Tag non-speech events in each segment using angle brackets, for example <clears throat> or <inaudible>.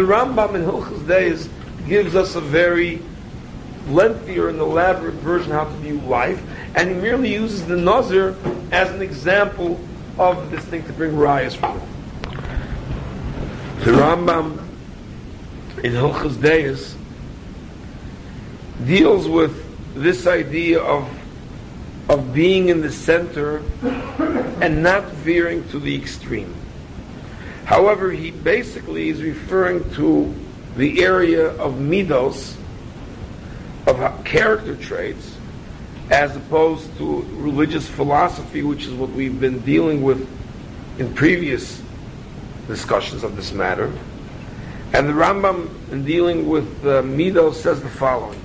The Rambam in Hilchas Deis gives us a very lengthier and elaborate version how to view life, and he merely uses the Nazir as an example of this thing to bring rayas from. The Rambam in Hilchas Deis deals with this idea of of being in the center and not veering to the extreme. However, he basically is referring to the area of midos, of character traits, as opposed to religious philosophy, which is what we've been dealing with in previous discussions of this matter. And the Rambam, in dealing with uh, midos, says the following: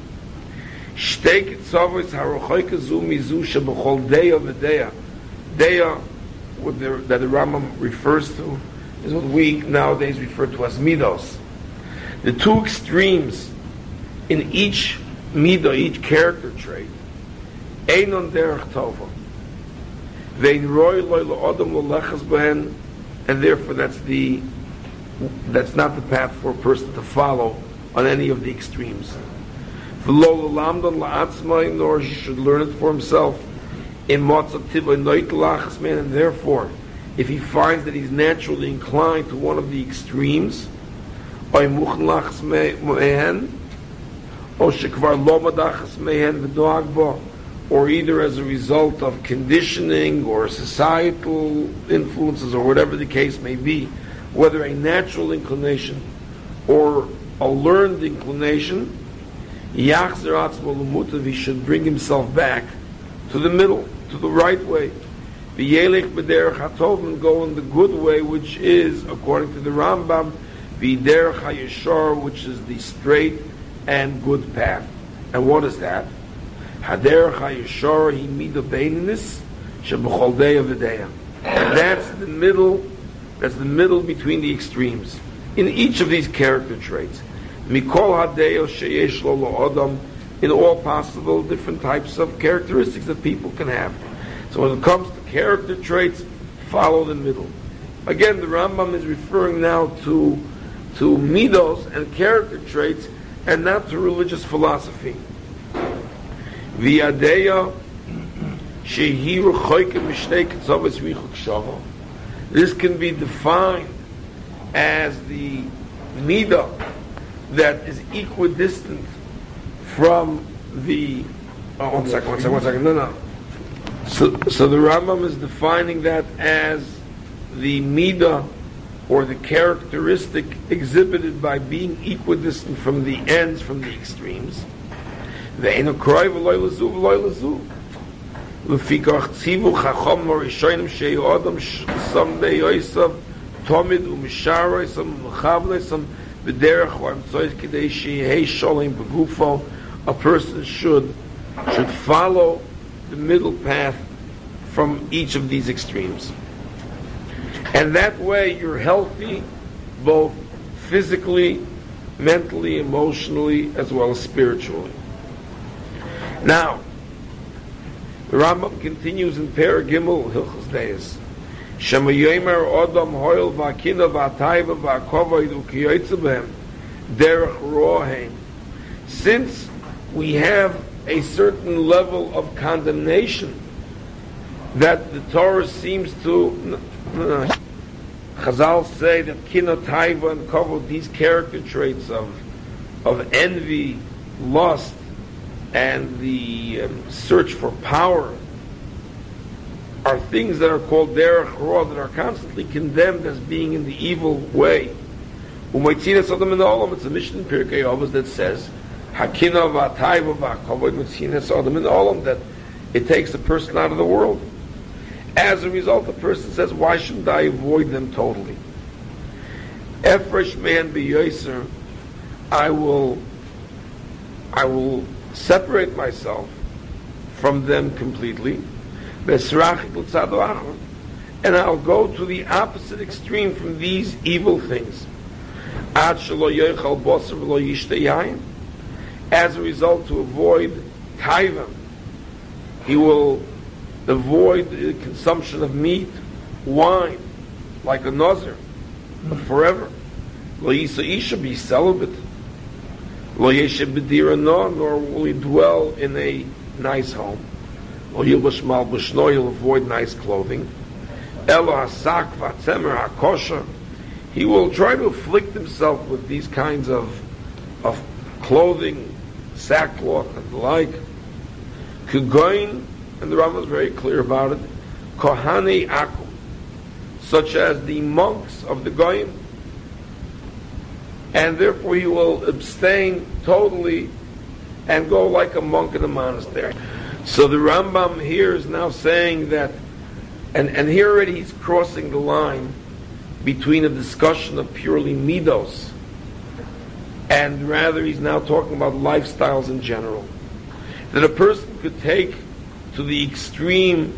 deya v'deya. Deya, that the Rambam refers to, is what we nowadays refer to as midos. The two extremes in each midah, each character trait, einon derech tova. Vein roy loy lo'odom lo'lechas behen, and therefore that's the that's not the path for a person to follow on any of the extremes. V'lo l'lamdon la'atzmai, nor he should learn it for himself. In motzat tivay noit lachas man, and therefore if he finds that he's naturally inclined to one of the extremes, or or either as a result of conditioning or societal influences or whatever the case may be, whether a natural inclination or a learned inclination, he should bring himself back to the middle, to the right way. V'yelech b'derech hatovim, go in the good way, which is, according to the Rambam, v'derech hayeshar, which is the straight and good path. And what is that? Haderech hayeshar hi mida sheb'chol deya v'deya. That's the middle, that's the middle between the extremes. In each of these character traits. Mikol hadeyo sheyesh lo adam, in all possible different types of characteristics that people can have. So when it comes to character traits, follow the middle. Again, the Rambam is referring now to to midos and character traits, and not to religious philosophy. This can be defined as the midah that is equidistant from the. Oh, one second, one second, one second. No, no. So, so the Rambam is defining that as the midah or the characteristic exhibited by being equidistant from the ends, from the extremes. ואין הקרוי ולא ילזו ולא ילזו. לפיכך ציוו חכם וראשונים שיהיו אדם סמדי יויסב תומד ומשער יסם ומחבל יסם בדרך או אמצעית כדי שיהיה שולם בגופו a person should should follow the middle path from each of these extremes. And that way you're healthy both physically, mentally, emotionally, as well as spiritually. Now, the Rambam continues in Per Gimel Hilchos Deis. Shema Yomer Odom Hoil V'Akina V'Atayva V'Akovoid U'Kiyoytze Derech Rohem. Since we have a certain level of condemnation that the Torah seems to. Chazal say that kinot taiva and kavod, these character traits of of envy, lust, and the um, search for power are things that are called derech ra that are constantly condemned as being in the evil way. It's a mission in Pirkei Avos that says Hakina v'atayva v'akavod mitzinas adam in olam that it takes the person out of the world. As a result, the person says, "Why shouldn't I avoid them totally?" Efresh man be I will, I will separate myself from them completely. And I'll go to the opposite extreme from these evil things as a result to avoid taiva. He will avoid the consumption of meat, wine, like a nazir, forever. Lo Yisa Isha be celibate. Lo Yeshe Bedira no, nor will he dwell in a nice home. Lo Yilbash Mal B'shno, he'll avoid nice clothing. Elo Hasak Vatzemer HaKosher, he will try to afflict himself with these kinds of, of clothing, sackcloth and the like. Kugoin, and the Rambam is very clear about it, Kohane Akum, such as the monks of the Goyim, and therefore he will abstain totally and go like a monk in a monastery. So the Rambam here is now saying that, and, and here already he's crossing the line between a discussion of purely midos, and rather he's now talking about lifestyles in general. That a person could take to the extreme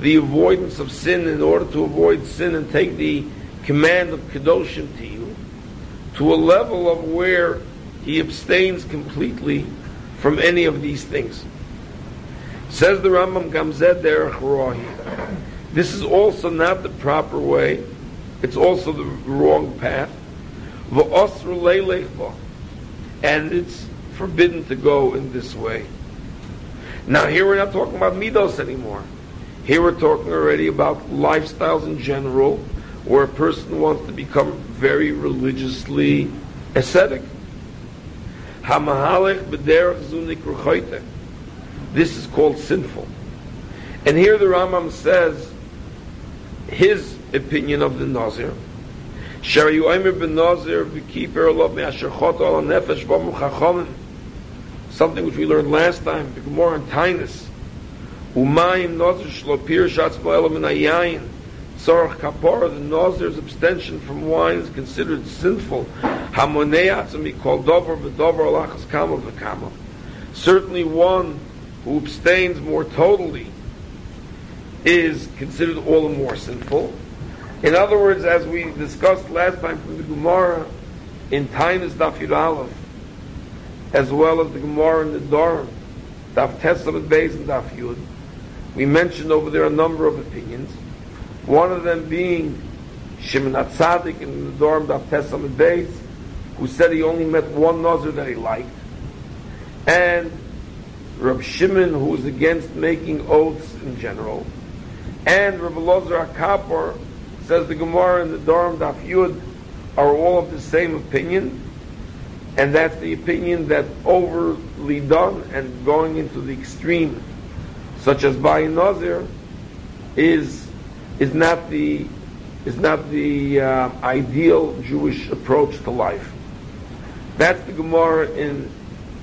the avoidance of sin in order to avoid sin and take the command of Kedoshim tihyu to a level of where he abstains completely from any of these things. Says the Rambam Gamzed Derech This is also not the proper way. It's also the wrong path. And it's forbidden to go in this way. Now here we're not talking about midos anymore. Here we're talking already about lifestyles in general, where a person wants to become very religiously ascetic. Hamahalech b'derech zunik This is called sinful. And here the Rambam says his opinion of the Nazir. Shari Yoimer ben Nazir v'kiper olav me'asher chot al nefesh v'amu chachomim something which we learned last time, the Gemara on Tainus. Umayim Nazir Shlopir Shatz Bo'elam Ayayin. Tzorach Kapora, the Nazir's abstention from wine is considered sinful. Hamonei Atzami Kol Dover V'Dover Alachas Kama V'Kama. Certainly one who abstains more totally is considered all the more sinful. In other words, as we discussed last time from the Gemara, in Tainus Daf Aleph, as well as the Gemara and the Dorim, Daf Testament Beis and Daf Yud. We mentioned over there a number of opinions. One of them being Shimon Atzadik in the Dorim Daf Testament Beis, who said he only met one Nazir that he liked, and Rab Shimon, who was against making oaths in general, and Rab Elazar HaKapor says the Gemara and the Dorim Daf Yud are all of the same opinion, and that's the opinion that overly done and going into the extreme, such as by Nazir, is is not the is not the uh, ideal Jewish approach to life. That's the Gemara in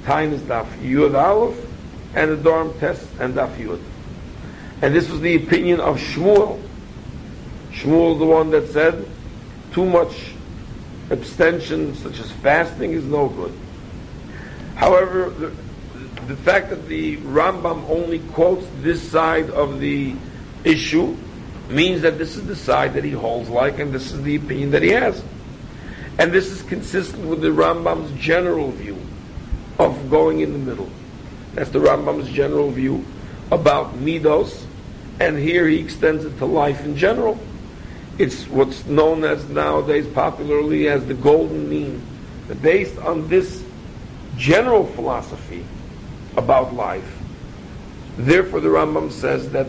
Tainis Daf Yud Aleph and the Dorm Test and Daf Yud. And this was the opinion of Shmuel. Shmuel, the one that said, too much abstention, such as fasting, is no good. However, the, the fact that the Rambam only quotes this side of the issue means that this is the side that he holds like, and this is the opinion that he has. And this is consistent with the Rambam's general view of going in the middle. That's the Rambam's general view about midos, and here he extends it to life in general. It's what's known as nowadays popularly as the golden mean. Based on this general philosophy about life, therefore the Rambam says that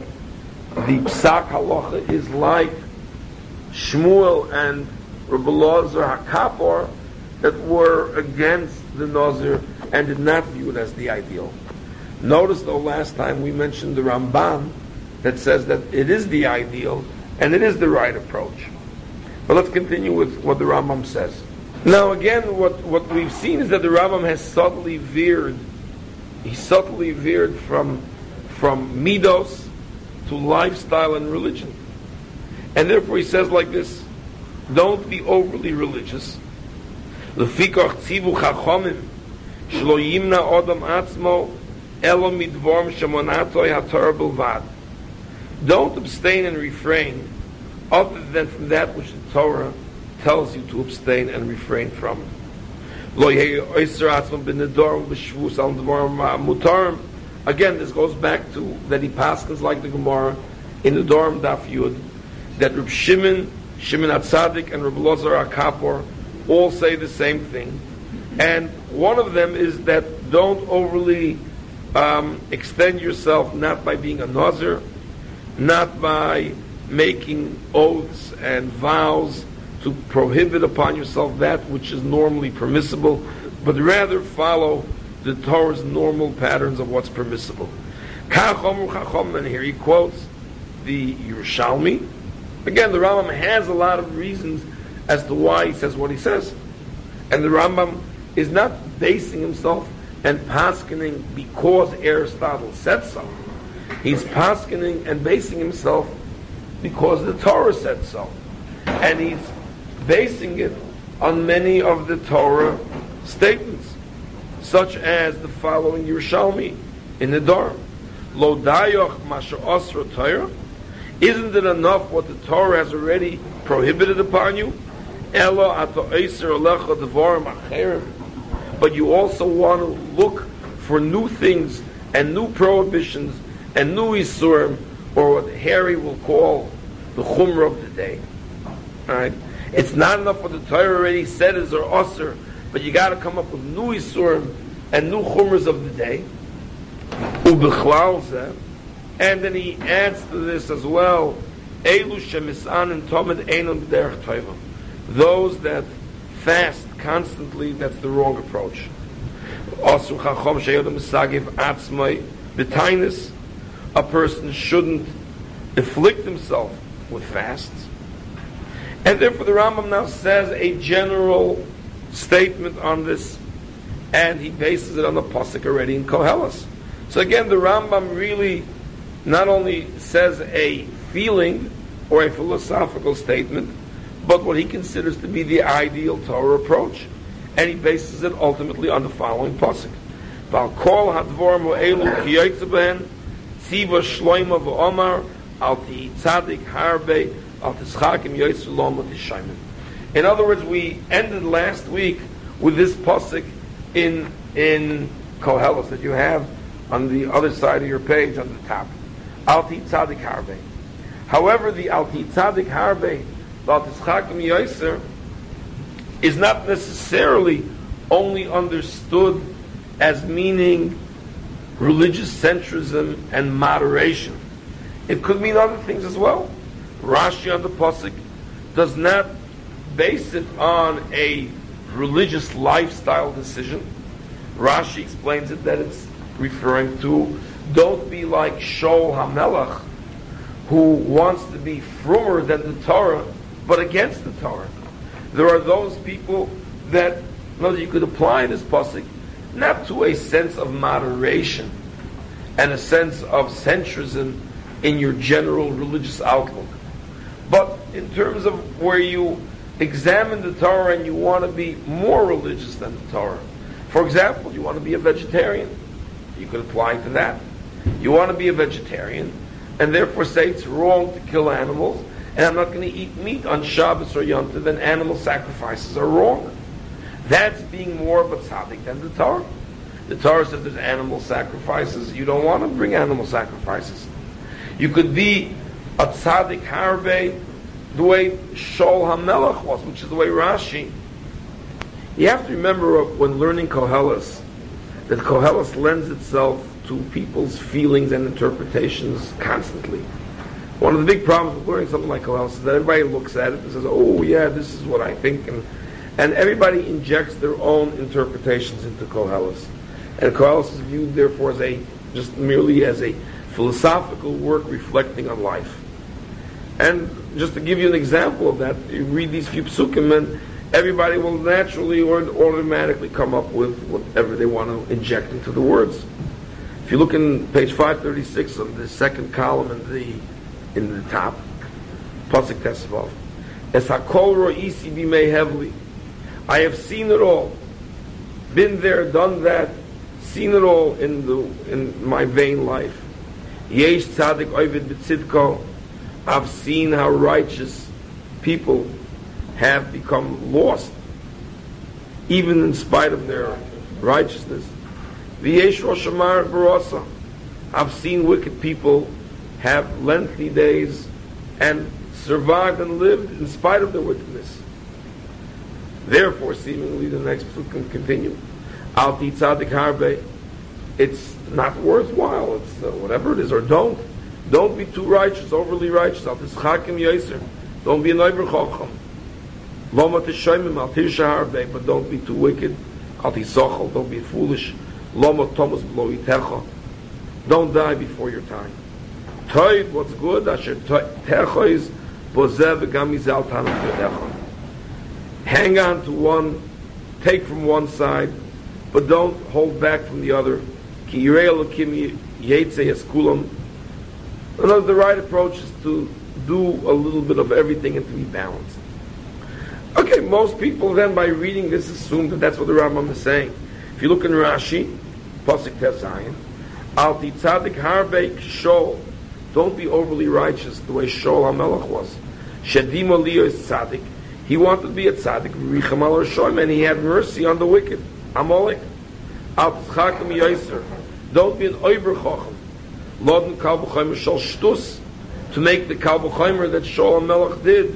the Psak Halacha is like Shmuel and Rabbi Lazar HaKapor that were against the Nazir and did not view it as the ideal. Notice though last time we mentioned the Ramban that says that it is the ideal and it is the right approach. But let's continue with what the Rambam says. Now again, what, what we've seen is that the Rambam has subtly veered, he subtly veered from, from midos to lifestyle and religion. And therefore he says like this, don't be overly religious. Lefikach tzivu chachomim, shlo yimna odam atzmo, elo midvorm shemonatoy hator belvad. Don't abstain and refrain other than from that which the Torah tells you to abstain and refrain from. Again, this goes back to that he passes like the Gemara in the Dorm Daf Yud, that Reb Shimon, Shimon Atzadik, and Reb Lozer Akapor all say the same thing. And one of them is that don't overly um, extend yourself not by being a nazir, not by making oaths and vows to prohibit upon yourself that which is normally permissible, but rather follow the Torah's normal patterns of what's permissible. And here he quotes the Yerushalmi. Again, the Rambam has a lot of reasons as to why he says what he says. And the Rambam is not basing himself and paskening because Aristotle said so. He's paskening and basing himself because the Torah said so. And he's basing it on many of the Torah statements, such as the following Yerushalmi in the Dor. Lo dayoch masha osra Torah. Isn't it enough what the Torah has already prohibited upon you? Elo ato eiser alecha devarim acherim but you also want to look for new things and new prohibitions and new isurim, or what Harry will call the chumrah of the day. All right, it's not enough what the Torah already said is or usher, but you got to come up with new isurim and new chumras of the day. And then he adds to this as well, Elu shemisan and tomid einun derech Those that fast constantly, that's the wrong approach. Also, chachom sheyodim sagiv atzmai b'tainis, a person shouldn't afflict himself with fasts. And therefore the Rambam now says a general statement on this, and he bases it on the Pasuk already in Koheles. So again, the Rambam really not only says a feeling or a philosophical statement, but what he considers to be the ideal Torah approach. And he bases it ultimately on the following pasuk. Tziva shloima v'omar al tzadik harbe al tischakim. In other words, we ended last week with this pasuk in in Koheles that you have on the other side of your page on the top. Al tzadik harbe. However, the al ti tzadik harbe Yoiser is not necessarily only understood as meaning religious centrism and moderation. It could mean other things as well. Rashi on the Pasuk does not base it on a religious lifestyle decision. Rashi explains it that it's referring to don't be like Shaul HaMelech, who wants to be frumer than the Torah, but against the Torah. There are those people that, know, you could apply this pasuk not to a sense of moderation and a sense of centrism in your general religious outlook, but in terms of where you examine the Torah and you want to be more religious than the Torah. For example, you want to be a vegetarian. You could apply to that. You want to be a vegetarian, and therefore say it's wrong to kill animals, and I'm not going to eat meat on Shabbos or Yom Tov, then animal sacrifices are wrong. That's being more of a tzaddik than the Torah. The Torah says there's animal sacrifices. You don't want to bring animal sacrifices. You could be a tzaddik harve the way Shaul HaMelech was, which is the way Rashi. You have to remember when learning Koheles, that Koheles lends itself to people's feelings and interpretations constantly. One of the big problems with learning something like Koheles is that everybody looks at it and says, "Oh, yeah, this is what I think," and and everybody injects their own interpretations into Koheles. And Koheles is viewed, therefore, as a just merely as a philosophical work reflecting on life. And just to give you an example of that, you read these few psukim, and everybody will naturally or automatically come up with whatever they want to inject into the words. If you look in page 536 of the second column in the in the top. Pasuk Tesvav. Es hakol ro'isi b'mei hevli. I have seen it all. Been there, done that, seen it all in the in my vain life. Yesh tzadik oivid b'tzidko. I've seen how righteous people have become lost, even in spite of their righteousness. V'yesh rosh barasa. I've seen wicked people have lengthy days and survived and lived in spite of their wickedness. Therefore, seemingly the next book can continue. Al tzadik harbe, it's not worthwhile. It's uh, whatever it is, or don't. Don't be too righteous, overly righteous. Al tischakim yaser. Don't be an over chacham. Loma al harbe, but don't be too wicked. Al tisochel, don't be foolish. Loma thomas blo itecha. Don't die before your time. Toy, what's good? Asher techa is bozev gamizal tanam Hang on to one, take from one side, but don't hold back from the other. Ki. Another, the right approach is to do a little bit of everything and to be balanced. Okay, most people then by reading this assume that that's what the Rambam is saying. If you look in Rashi, Pasik Tezayin, Al tzadik harbe shol. Don't be overly righteous the way Shol HaMelech was. Shedim Aliyah is tzaddik. He wanted to be a tzaddik, Richam al and he had mercy on the wicked. Amalek. Al tchakim yoiser. Don't be an oiber chacham. Loden kal b'chaymer shal shtus. To make the kal b'chaymer that Shol HaMelech did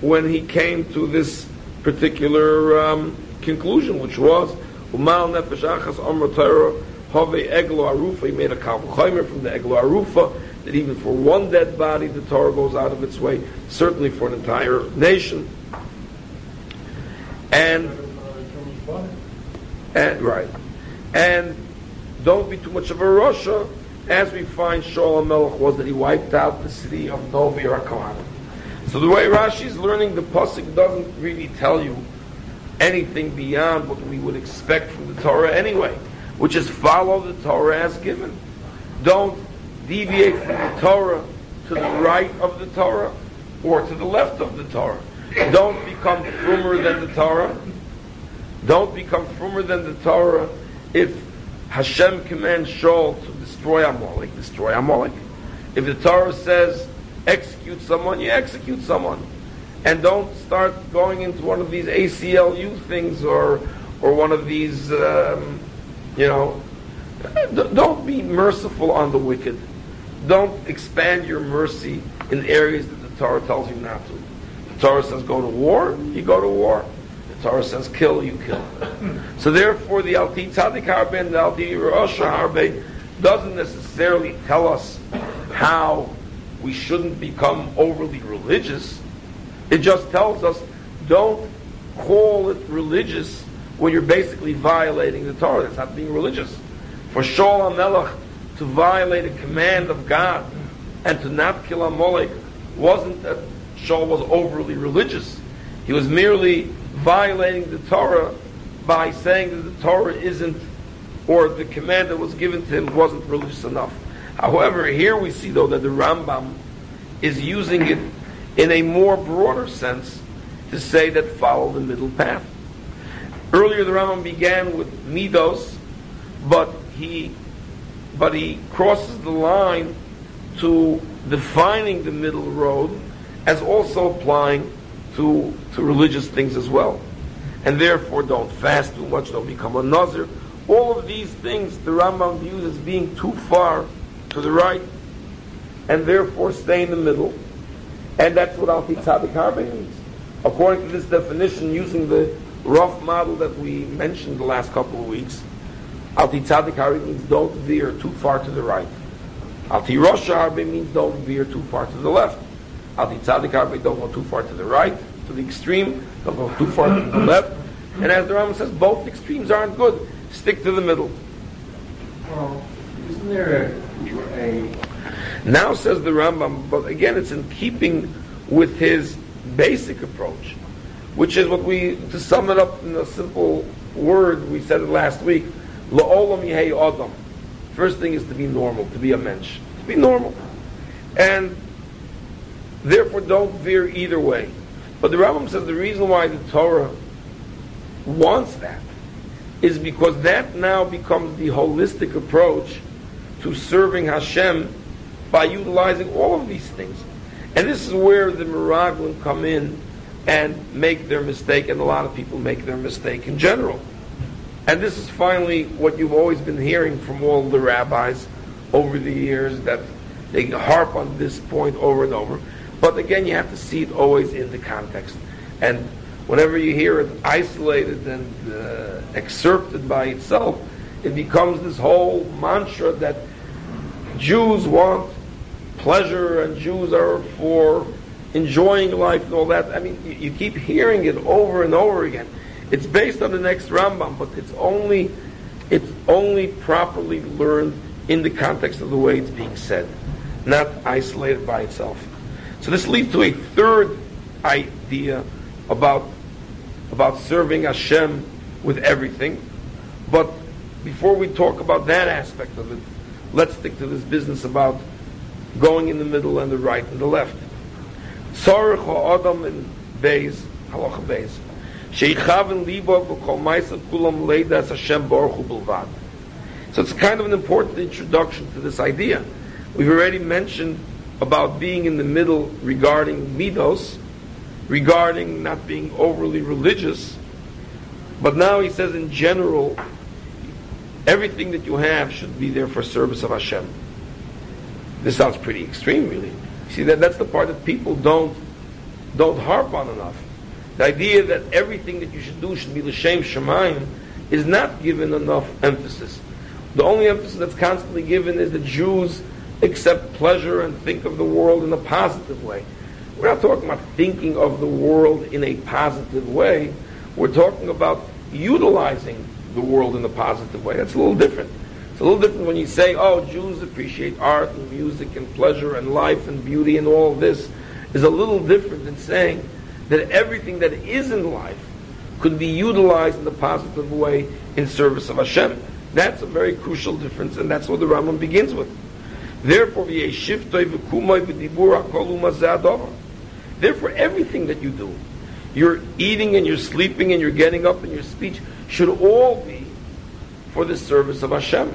when he came to this particular um, conclusion, which was, Umal nefesh achas amr Torah Hove Eglo Arufa, he made a Kal from the Eglo Arufa, that even for one dead body the Torah goes out of its way, certainly for an entire nation. And, and right. And don't be too much of a rasha, as we find Shaul Melech was that he wiped out the city of Novi Arkalan. So the way Rashi is learning the Pasuk doesn't really tell you anything beyond what we would expect from the Torah anyway which is follow the Torah as given. Don't deviate from the Torah to the right of the Torah or to the left of the Torah. Don't become frumer than the Torah. Don't become frumer than the Torah if Hashem commands Shaul to destroy Amalek, destroy Amalek. If the Torah says execute someone, you execute someone. And don't start going into one of these ACLU things or or one of these um, you know, don't be merciful on the wicked. Don't expand your mercy in areas that the Torah tells you not to. The Torah says go to war, you go to war. The Torah says kill, you kill. so therefore, the Alti Tzadik Harbe and the Alti Rosh Harbe doesn't necessarily tell us how we shouldn't become overly religious. It just tells us don't call it religious when you're basically violating the Torah. That's not being religious. For Shaul HaMelech to violate a command of God and to not kill Amalek wasn't that Shaul was overly religious. He was merely violating the Torah by saying that the Torah isn't, or the command that was given to him wasn't religious enough. However, here we see though that the Rambam is using it in a more broader sense to say that follow the middle path. Earlier, the Rambam began with midos, but he, but he crosses the line to defining the middle road as also applying to, to religious things as well. And therefore, don't fast too much, don't become a nazir. All of these things the Rambam views as being too far to the right, and therefore stay in the middle. And that's what Alti Tzadik Harbe means. According to this definition, using the rough model that we mentioned the last couple of weeks, Alti Tzadik means don't veer too far to the right. Alti Rosh means don't veer too far to the left. Alti Tzadik don't go too far to the right, to the extreme, don't go too far to the left. And as the Rambam says, both extremes aren't good. Stick to the middle. Well, isn't there a, a now says the Rambam, but again, it's in keeping with his basic approach which is what we, to sum it up in a simple word, we said it last week, adam. First thing is to be normal, to be a mensch, to be normal. And therefore don't veer either way. But the Rambam says the reason why the Torah wants that is because that now becomes the holistic approach to serving Hashem by utilizing all of these things. And this is where the Miraglim come in and make their mistake, and a lot of people make their mistake in general. And this is finally what you've always been hearing from all the rabbis over the years that they harp on this point over and over. But again, you have to see it always in the context. And whenever you hear it isolated and uh, excerpted by itself, it becomes this whole mantra that Jews want pleasure and Jews are for enjoying life and all that. I mean, you, you keep hearing it over and over again. It's based on the next Rambam, but it's only it's only properly learned in the context of the way it's being said, not isolated by itself. So this leads to a third idea about about serving Hashem with everything. But before we talk about that aspect of it, let's stick to this business about going in the middle and the right and the left. Tzarech ha'adam in Beis, halacha Beis, kulam leidas Hashem baruch hu bilvad. So it's kind of an important introduction to this idea. We've already mentioned about being in the middle regarding midos, regarding not being overly religious, but now he says in general, everything that you have should be there for service of Hashem. This sounds pretty extreme, really. See that that's the part that people don't don't harp on enough. The idea that everything that you should do should be l'shem shemayim is not given enough emphasis. The only emphasis that's constantly given is that Jews accept pleasure and think of the world in a positive way. We're not talking about thinking of the world in a positive way. We're talking about utilizing the world in a positive way. That's a little different. It's a little different when you say, oh, Jews appreciate art and music and pleasure and life and beauty and all this is a little different than saying that everything that is in life could be utilized in a positive way in service of Hashem. That's a very crucial difference, and that's what the Rambam begins with. Therefore, Therefore, everything that you do, you're eating and you're sleeping and you're getting up and your speech should all be for the service of Hashem.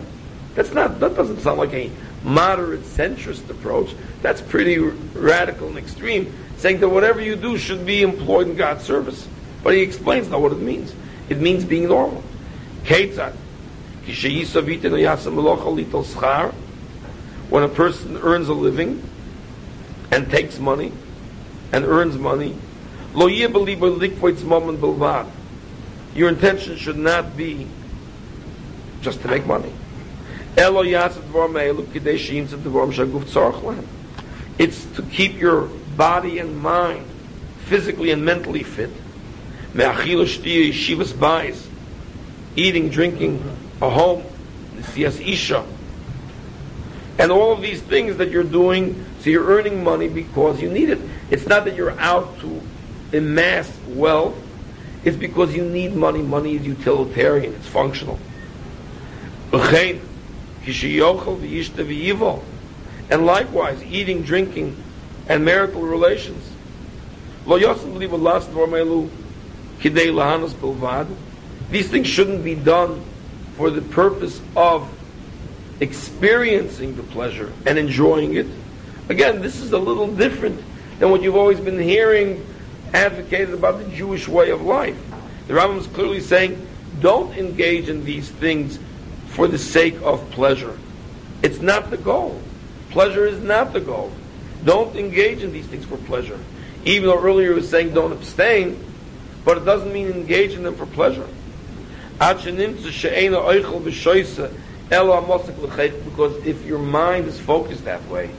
That's not, that doesn't sound like a moderate centrist approach. That's pretty radical and extreme, saying that whatever you do should be employed in God's service. But he explains now what it means. It means being normal. When a person earns a living and takes money and earns money, your intention should not be just to make money. It's to keep your body and mind physically and mentally fit. Eating, drinking, a home, isha. And all of these things that you're doing, so you're earning money because you need it. It's not that you're out to amass wealth, it's because you need money. Money is utilitarian, it's functional. And likewise, eating, drinking, and marital relations. These things shouldn't be done for the purpose of experiencing the pleasure and enjoying it. Again, this is a little different than what you've always been hearing advocated about the Jewish way of life. The Rambam is clearly saying, don't engage in these things for the sake of pleasure. It's not the goal. Pleasure is not the goal. Don't engage in these things for pleasure. Even though earlier he was saying don't abstain, but it doesn't mean engage in them for pleasure. Because if your mind is focused that way,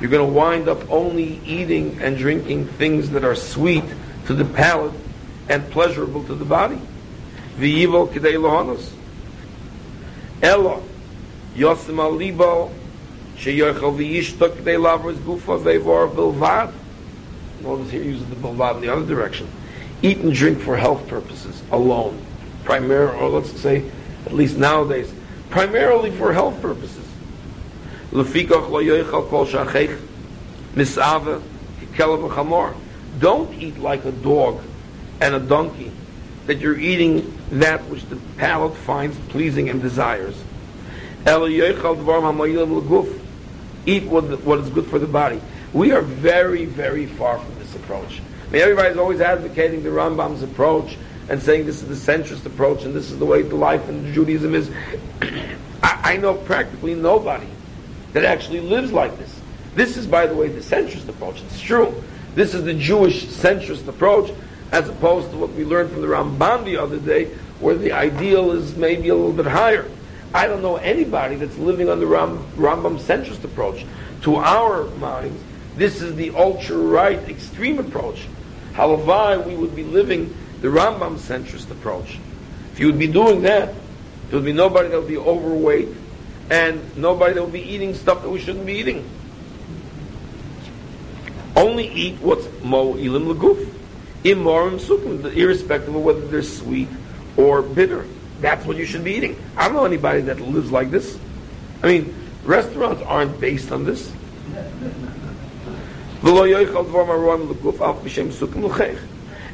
you're going to wind up only eating and drinking things that are sweet to the palate and pleasurable to the body. The evil. Elo, Yosim Alibo, Sheyochel V'yishtok K'dei Lavros Gufa Ve'vor Bilvad. Notice here uses the Bilvad in the other direction. Eat and drink for health purposes alone. Primarily, or let's say, at least nowadays, primarily for health purposes. Lefikach lo yoichal kol shachech misava kikelav v'chamor. Don't eat like a dog and a donkey that you're eating that which the palate finds pleasing and desires. Eat what, what is good for the body. We are very, very far from this approach. I mean, everybody's always advocating the Rambam's approach and saying this is the centrist approach and this is the way the life in Judaism is. <coughs> I, I know practically nobody that actually lives like this. This is, by the way, the centrist approach. It's true. This is the Jewish centrist approach as opposed to what we learned from the Ramban the other day, where the ideal is maybe a little bit higher. I don't know anybody that's living on the Ram, Rambam centrist approach. To our minds, this is the ultra right extreme approach. Halavai, we would be living the Rambam centrist approach. If you would be doing that, there would be nobody that would be overweight and nobody that would be eating stuff that we shouldn't be eating. Only eat what's mo ilim laguf, imorim sukim, irrespective of whether they're sweet or bitter. That's what you should be eating. I don't know anybody that lives like this. I mean, restaurants aren't based on this.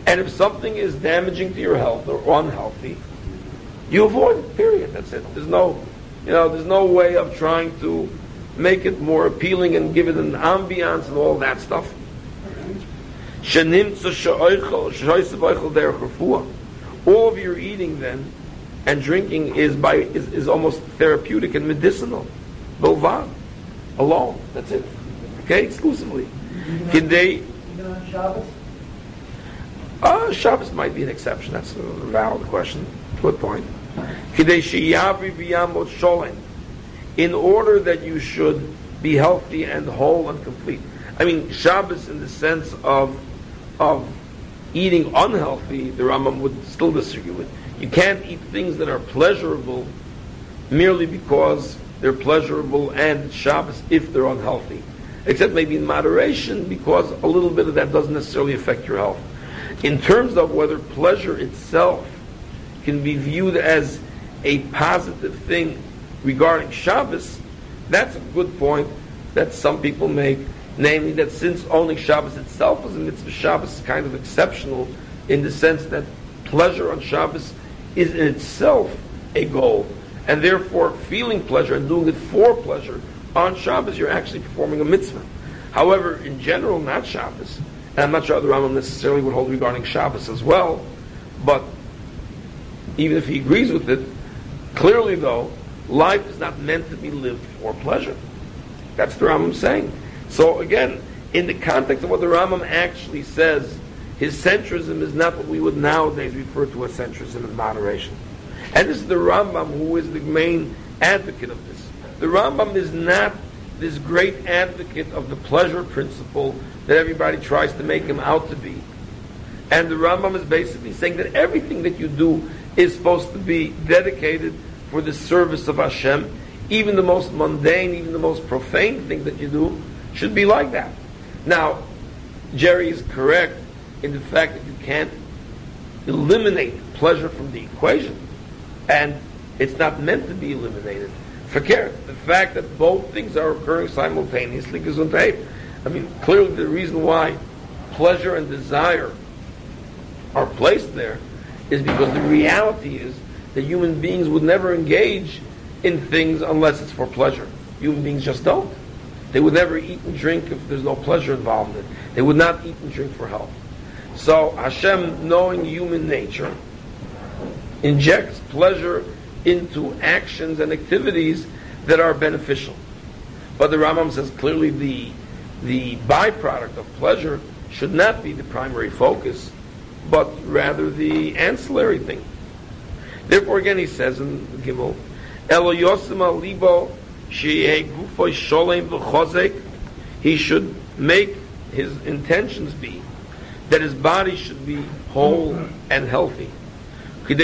And if something is damaging to your health or unhealthy, you avoid it, period. That's it. There's no, you know, there's no way of trying to make it more appealing and give it an ambiance and all that stuff. All of your eating then and drinking is by is, is almost therapeutic and medicinal. Bilvad. Alone. That's it. Okay, exclusively. Can they Shabbos? Uh, Shabbos might be an exception. That's a valid question. Good point. In order that you should be healthy and whole and complete. I mean, Shabbos in the sense of of eating unhealthy, the Rambam would still disagree with. You can't eat things that are pleasurable merely because they're pleasurable and Shabbos if they're unhealthy. Except maybe in moderation because a little bit of that doesn't necessarily affect your health. In terms of whether pleasure itself can be viewed as a positive thing regarding Shabbos, that's a good point that some people make, namely that since only Shabbos itself is a mitzvah, Shabbos is kind of exceptional in the sense that pleasure on Shabbos is in itself a goal, and therefore feeling pleasure and doing it for pleasure on Shabbos, you're actually performing a mitzvah. However, in general, not Shabbos, and I'm not sure the Rambam necessarily would hold regarding Shabbos as well, but even if he agrees with it, clearly though, life is not meant to be lived for pleasure. That's the Rambam saying. So again, in the context of what the Rambam actually says, his centrism is not what we would nowadays refer to as centrism in moderation. And this is the Rambam who is the main advocate of this. The Rambam is not this great advocate of the pleasure principle that everybody tries to make him out to be. And the Rambam is basically saying that everything that you do is supposed to be dedicated for the service of Hashem. Even the most mundane, even the most profane thing that you do should be like that. Now, Jerry is correct in the fact that you can't eliminate pleasure from the equation. And it's not meant to be eliminated. Forget the fact that both things are occurring simultaneously, gesundheit. I mean, clearly the reason why pleasure and desire are placed there is because the reality is that human beings would never engage in things unless it's for pleasure. Human beings just don't. They would never eat and drink if there's no pleasure involved in it. They would not eat and drink for health. So Hashem, knowing human nature, injects pleasure into actions and activities that are beneficial. But the Rambam says clearly the the byproduct of pleasure should not be the primary focus, but rather the ancillary thing. Therefore, again, he says in Gimel, Elo Yosim Libo Sholem He should make his intentions be that his body should be whole and healthy. And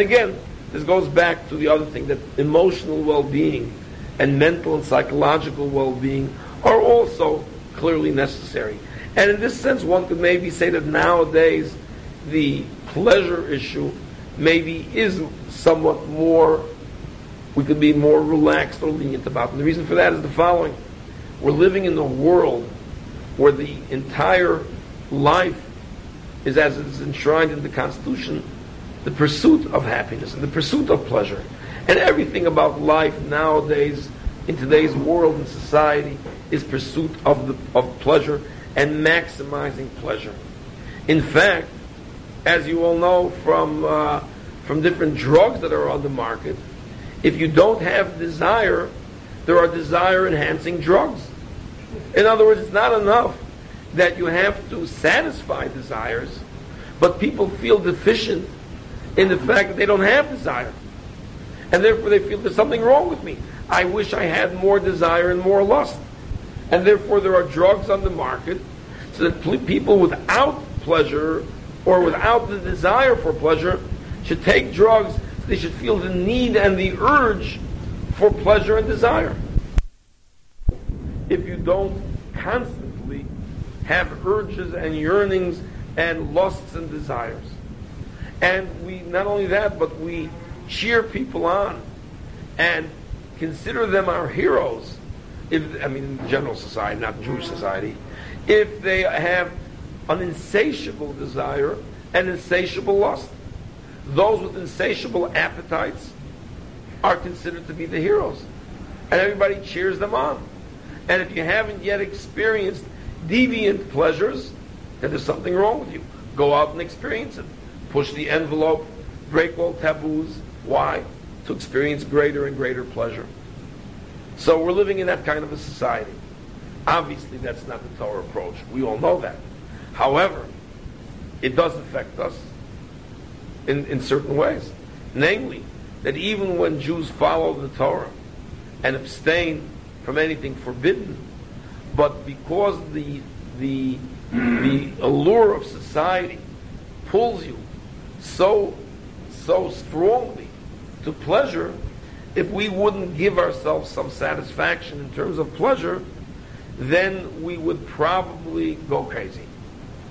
again, this goes back to the other thing that emotional well-being and mental and psychological well-being are also clearly necessary. And in this sense, one could maybe say that nowadays the pleasure issue maybe is somewhat more, we could be more relaxed or lenient about. And the reason for that is the following. We're living in a world where the entire life is as it is enshrined in the Constitution, the pursuit of happiness and the pursuit of pleasure. And everything about life nowadays, in today's world and society, is pursuit of, the, of pleasure and maximizing pleasure. In fact, as you all know from, uh, from different drugs that are on the market, if you don't have desire, there are desire enhancing drugs. In other words, it's not enough that you have to satisfy desires, but people feel deficient in the fact that they don't have desire. And therefore they feel there's something wrong with me. I wish I had more desire and more lust. And therefore there are drugs on the market so that people without pleasure or without the desire for pleasure should take drugs. They should feel the need and the urge for pleasure and desire. If you don't constantly have urges and yearnings and lusts and desires. And we, not only that, but we cheer people on and consider them our heroes. If, I mean, general society, not Jewish society. If they have an insatiable desire and insatiable lust. Those with insatiable appetites are considered to be the heroes. And everybody cheers them on. And if you haven't yet experienced deviant pleasures, then there's something wrong with you. Go out and experience it. Push the envelope, break all taboos. Why? To experience greater and greater pleasure. So we're living in that kind of a society. Obviously, that's not the Torah approach. We all know that. However, it does affect us in, in certain ways. Namely, that even when Jews follow the Torah and abstain from anything forbidden, but because the the the allure of society pulls you so so strongly to pleasure, if we wouldn't give ourselves some satisfaction in terms of pleasure, then we would probably go crazy,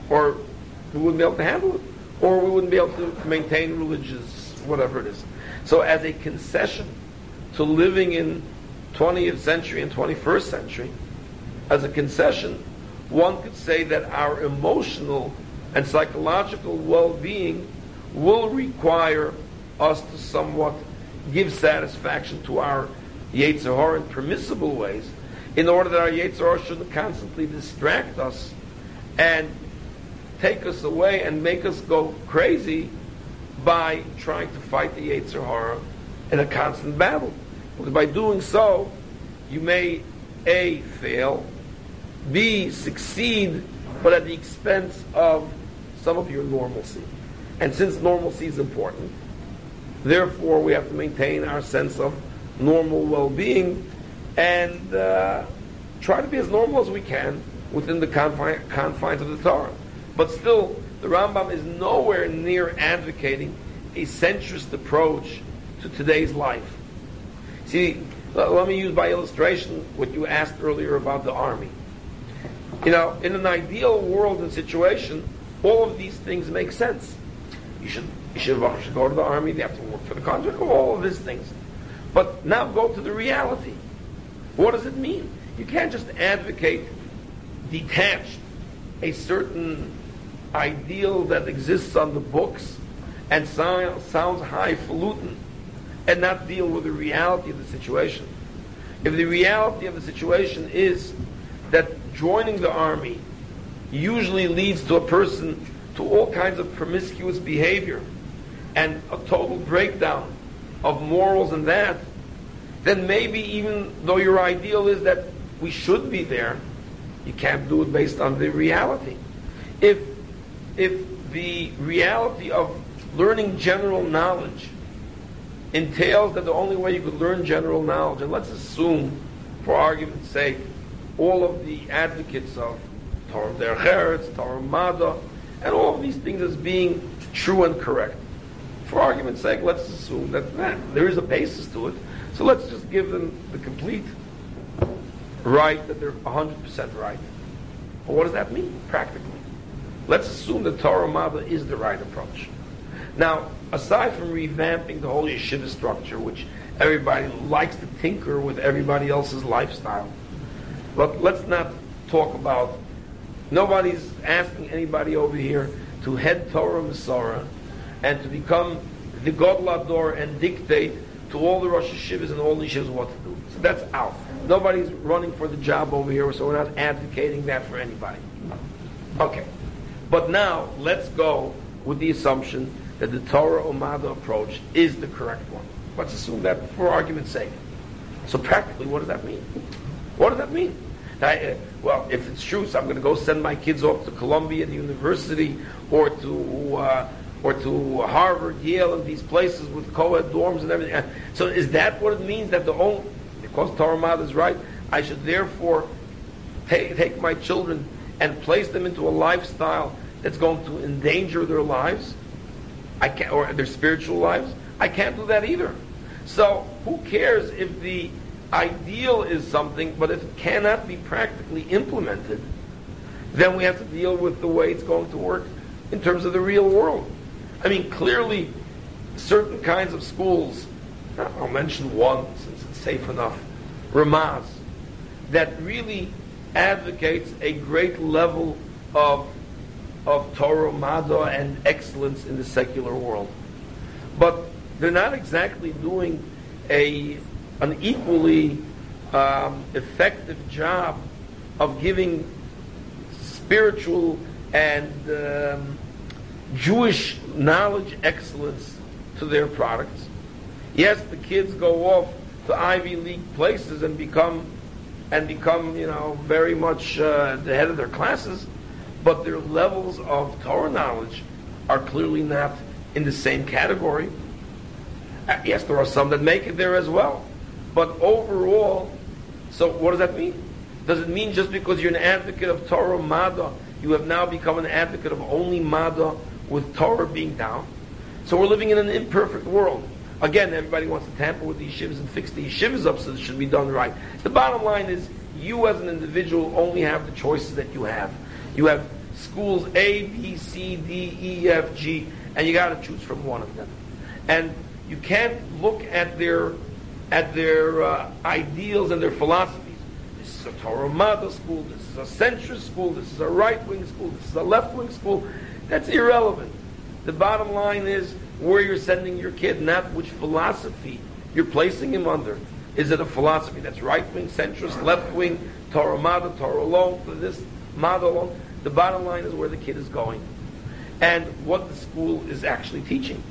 or we wouldn't be able to handle it, or we wouldn't be able to maintain religious whatever it is. So, as a concession to living in 20th century and 21st century, as a concession, one could say that our emotional and psychological well-being will require us to somewhat give satisfaction to our Yetzer Hara in permissible ways, in order that our Yetzer Hara shouldn't constantly distract us and take us away and make us go crazy by trying to fight the Yetzer Hara in a constant battle. Because by doing so, you may A, fail, B, succeed, but at the expense of some of your normalcy. And since normalcy is important, therefore we have to maintain our sense of normal well-being and uh, try to be as normal as we can within the confine, confines of the Torah. But still, the Rambam is nowhere near advocating a centrist approach to today's life. See, let me use by illustration what you asked earlier about the army. You know, in an ideal world and situation, all of these things make sense. You should, you should, should go to the army, they have to work for the country, all of these things. But now go to the reality. What does it mean? You can't just advocate detached a certain ideal that exists on the books and sound, sounds highfalutin and not deal with the reality of the situation. If the reality of the situation is that joining the army usually leads to a person to all kinds of promiscuous behavior and a total breakdown of morals and that, then maybe even though your ideal is that we should be there, you can't do it based on the reality. If if the reality of learning general knowledge entails that the only way you could learn general knowledge, and let's assume, for argument's sake, all of the advocates of Torah Derech Torah Mada, and all of these things as being true and correct. For argument's sake, let's assume that there is a basis to it. So let's just give them the complete right that they're 100% right. But what does that mean practically? Let's assume that Torah Mada is the right approach. Now, aside from revamping the whole yeshiva structure, which everybody likes to tinker with everybody else's lifestyle, but let's not talk about. Nobody's asking anybody over here to head Torah Umesorah and to become the Gadol Hador and dictate to all the Rosh Hashivas and all the Yeshivas what to do. So that's out. Nobody's running for the job over here, so we're not advocating that for anybody. Okay. But now, let's go with the assumption that the Torah Umada approach is the correct one. Let's assume that for argument's sake. So practically, what does that mean? What does that mean? I, uh, well, if it's true, so I'm going to go send my kids off to Columbia University or to uh, or to Harvard, Yale, and these places with co-ed dorms and everything. So is that what it means that the only because Torah Mada is right, I should therefore take, take my children and place them into a lifestyle that's going to endanger their lives, I can't, or their spiritual lives. I can't do that either. So who cares if the ideal is something, but if it cannot be practically implemented, then we have to deal with the way it's going to work in terms of the real world. I mean, clearly, certain kinds of schools, I'll mention one since it's safe enough, Ramaz, that really advocates a great level of, of Torah, Mada, and excellence in the secular world. But they're not exactly doing a, an equally um, effective job of giving spiritual and um, Jewish knowledge excellence to their products. Yes, the kids go off to Ivy League places and become and become, you know, very much uh, the head of their classes, but their levels of Torah knowledge are clearly not in the same category. Uh, yes, there are some that make it there as well, but overall, so what does that mean? Does it mean just because you're an advocate of Torah Mada, you have now become an advocate of only Mada with Torah being down? So we're living in an imperfect world. Again, everybody wants to tamper with the yeshivas and fix the yeshivas up so it should be done right. The bottom line is, you as an individual only have the choices that you have. You have schools A, B, C, D, E, F, G, and you got to choose from one of them. And you can't look at their at their uh, ideals and their philosophies. This is a Torah Mada school. This is a centrist school. This is a right wing school. This is a left wing school. That's irrelevant. The bottom line is where you're sending your kid, not which philosophy you're placing him under. Is it a philosophy that's right wing, centrist, left wing, Torah Mada, Torah alone, this Mada alone? The bottom line is where the kid is going and what the school is actually teaching.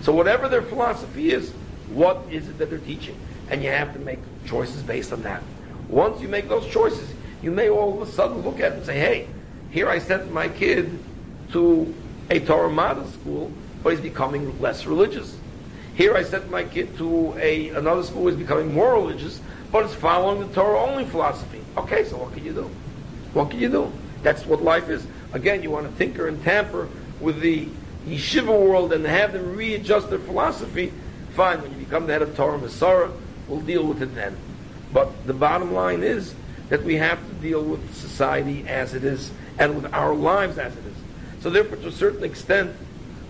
So whatever their philosophy is, what is it that they're teaching? And you have to make choices based on that. Once you make those choices, you may all of a sudden look at it and say, hey, here I sent my kid to a Torah Mada school but he's becoming less religious. Here I sent my kid to a another school who's becoming more religious, but it's following the Torah only philosophy. Okay, so what can you do? What can you do? That's what life is. Again, you want to tinker and tamper with the yeshiva world and have them readjust their philosophy. Fine, when you become the head of Torah Umesorah, we'll deal with it then. But the bottom line is that we have to deal with society as it is and with our lives as it is. So therefore, to a certain extent,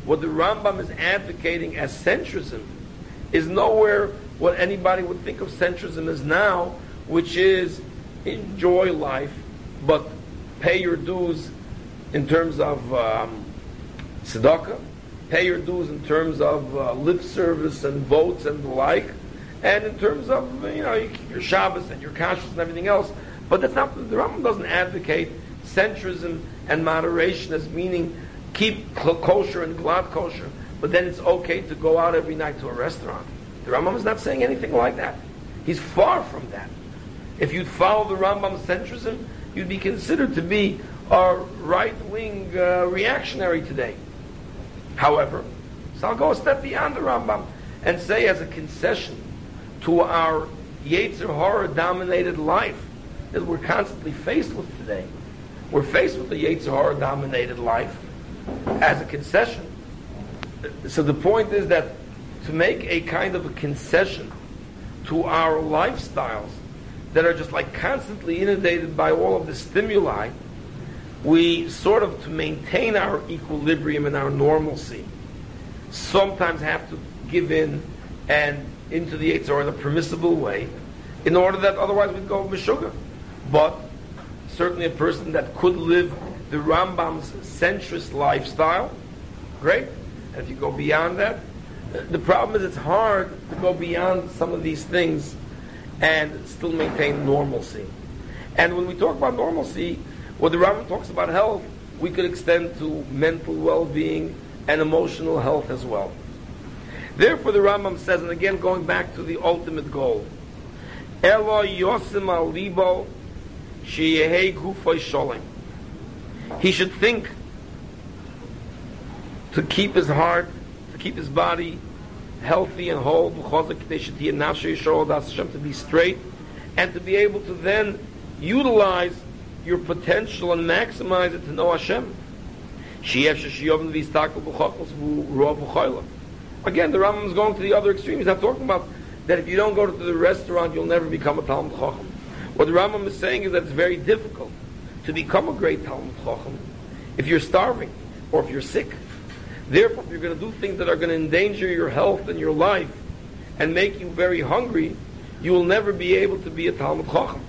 what the Rambam is advocating as centrism is nowhere what anybody would think of centrism as now, which is enjoy life, but pay your dues in terms of um, tzedakah, pay your dues in terms of uh, lip service and votes and the like, and in terms of you know your Shabbos and your kashrus and everything else. But that's not the Rambam doesn't advocate centrism and moderation as meaning keep kosher and glatt kosher, but then it's okay to go out every night to a restaurant. The Rambam is not saying anything like that. He's far from that. If you'd follow the Rambam centrism, you'd be considered to be a right-wing uh, reactionary today. However, so I'll go a step beyond the Rambam and say as a concession to our Yetzer Hara dominated life that we're constantly faced with today. We're faced with the Yetzer Hara dominated life as a concession. So the point is that to make a kind of a concession to our lifestyles that are just like constantly inundated by all of the stimuli, we sort of to maintain our equilibrium and our normalcy, sometimes have to give in and into the Eitzor in a permissible way, in order that otherwise we'd go Meshuggah. But certainly a person that could live the Rambam's centrist lifestyle, great. And if you go beyond that, the problem is it's hard to go beyond some of these things and still maintain normalcy. And when we talk about normalcy, what the Rambam talks about health, we could extend to mental well-being and emotional health as well. Therefore, the Rambam says, and again going back to the ultimate goal, Elo Yosim Alibo sheyehei gufay sholem. He should think to keep his heart, to keep his body healthy and whole, to be straight, and to be able to then utilize your potential and maximize it to know Hashem. Again, the Rambam is going to the other extreme. He's not talking about that if you don't go to the restaurant, you'll never become a Talmud Chacham. What the Rambam is saying is that it's very difficult to become a great Talmud Chacham if you're starving or if you're sick. Therefore, if you're going to do things that are going to endanger your health and your life and make you very hungry, you will never be able to be a Talmud Chacham.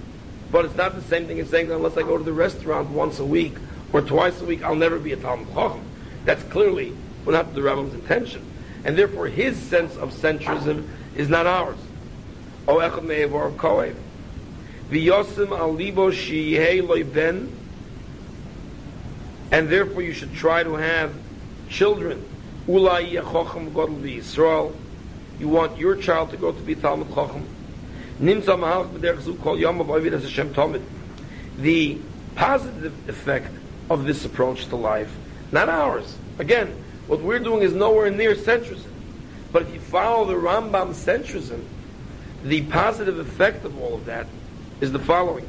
But it's not the same thing as saying that unless I go to the restaurant once a week or twice a week, I'll never be a Talmud Chacham. That's clearly not the Rambam's intention. And therefore, his sense of centrism is not ours. O echad me'evor koev. V'yosim al libo shiyeh ben. And therefore, you should try to have children. Ulai yechocham godel v'Yisrael. You want your child to go to be Talmud Chacham. Nimtza mahalach b'derech zu kol yom Hashem tomid. The positive effect of this approach to life, not ours. Again, what we're doing is nowhere near centrism. But if you follow the Rambam centrism, the positive effect of all of that is the following.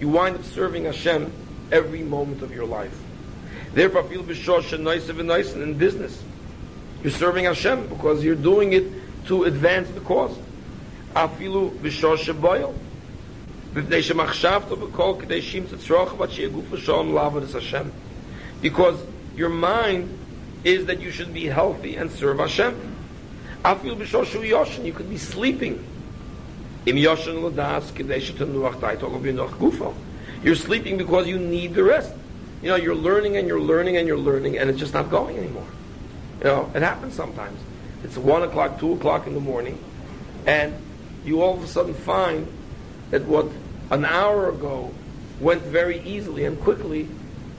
You wind up serving Hashem every moment of your life. Therefore, feel b'shosh and nice in business. You're serving Hashem because you're doing it to advance the cause. Afilu b'shosh boil. Because your mind is that you should be healthy and serve Hashem. Afil b'shoshu yoshin, you could be sleeping. Im yoshin l'das nuach gufo. You're sleeping because you need the rest. You know, you're learning and you're learning and you're learning, and it's just not going anymore. You know, it happens sometimes. It's one o'clock, two o'clock in the morning, and you all of a sudden find that what an hour ago went very easily and quickly,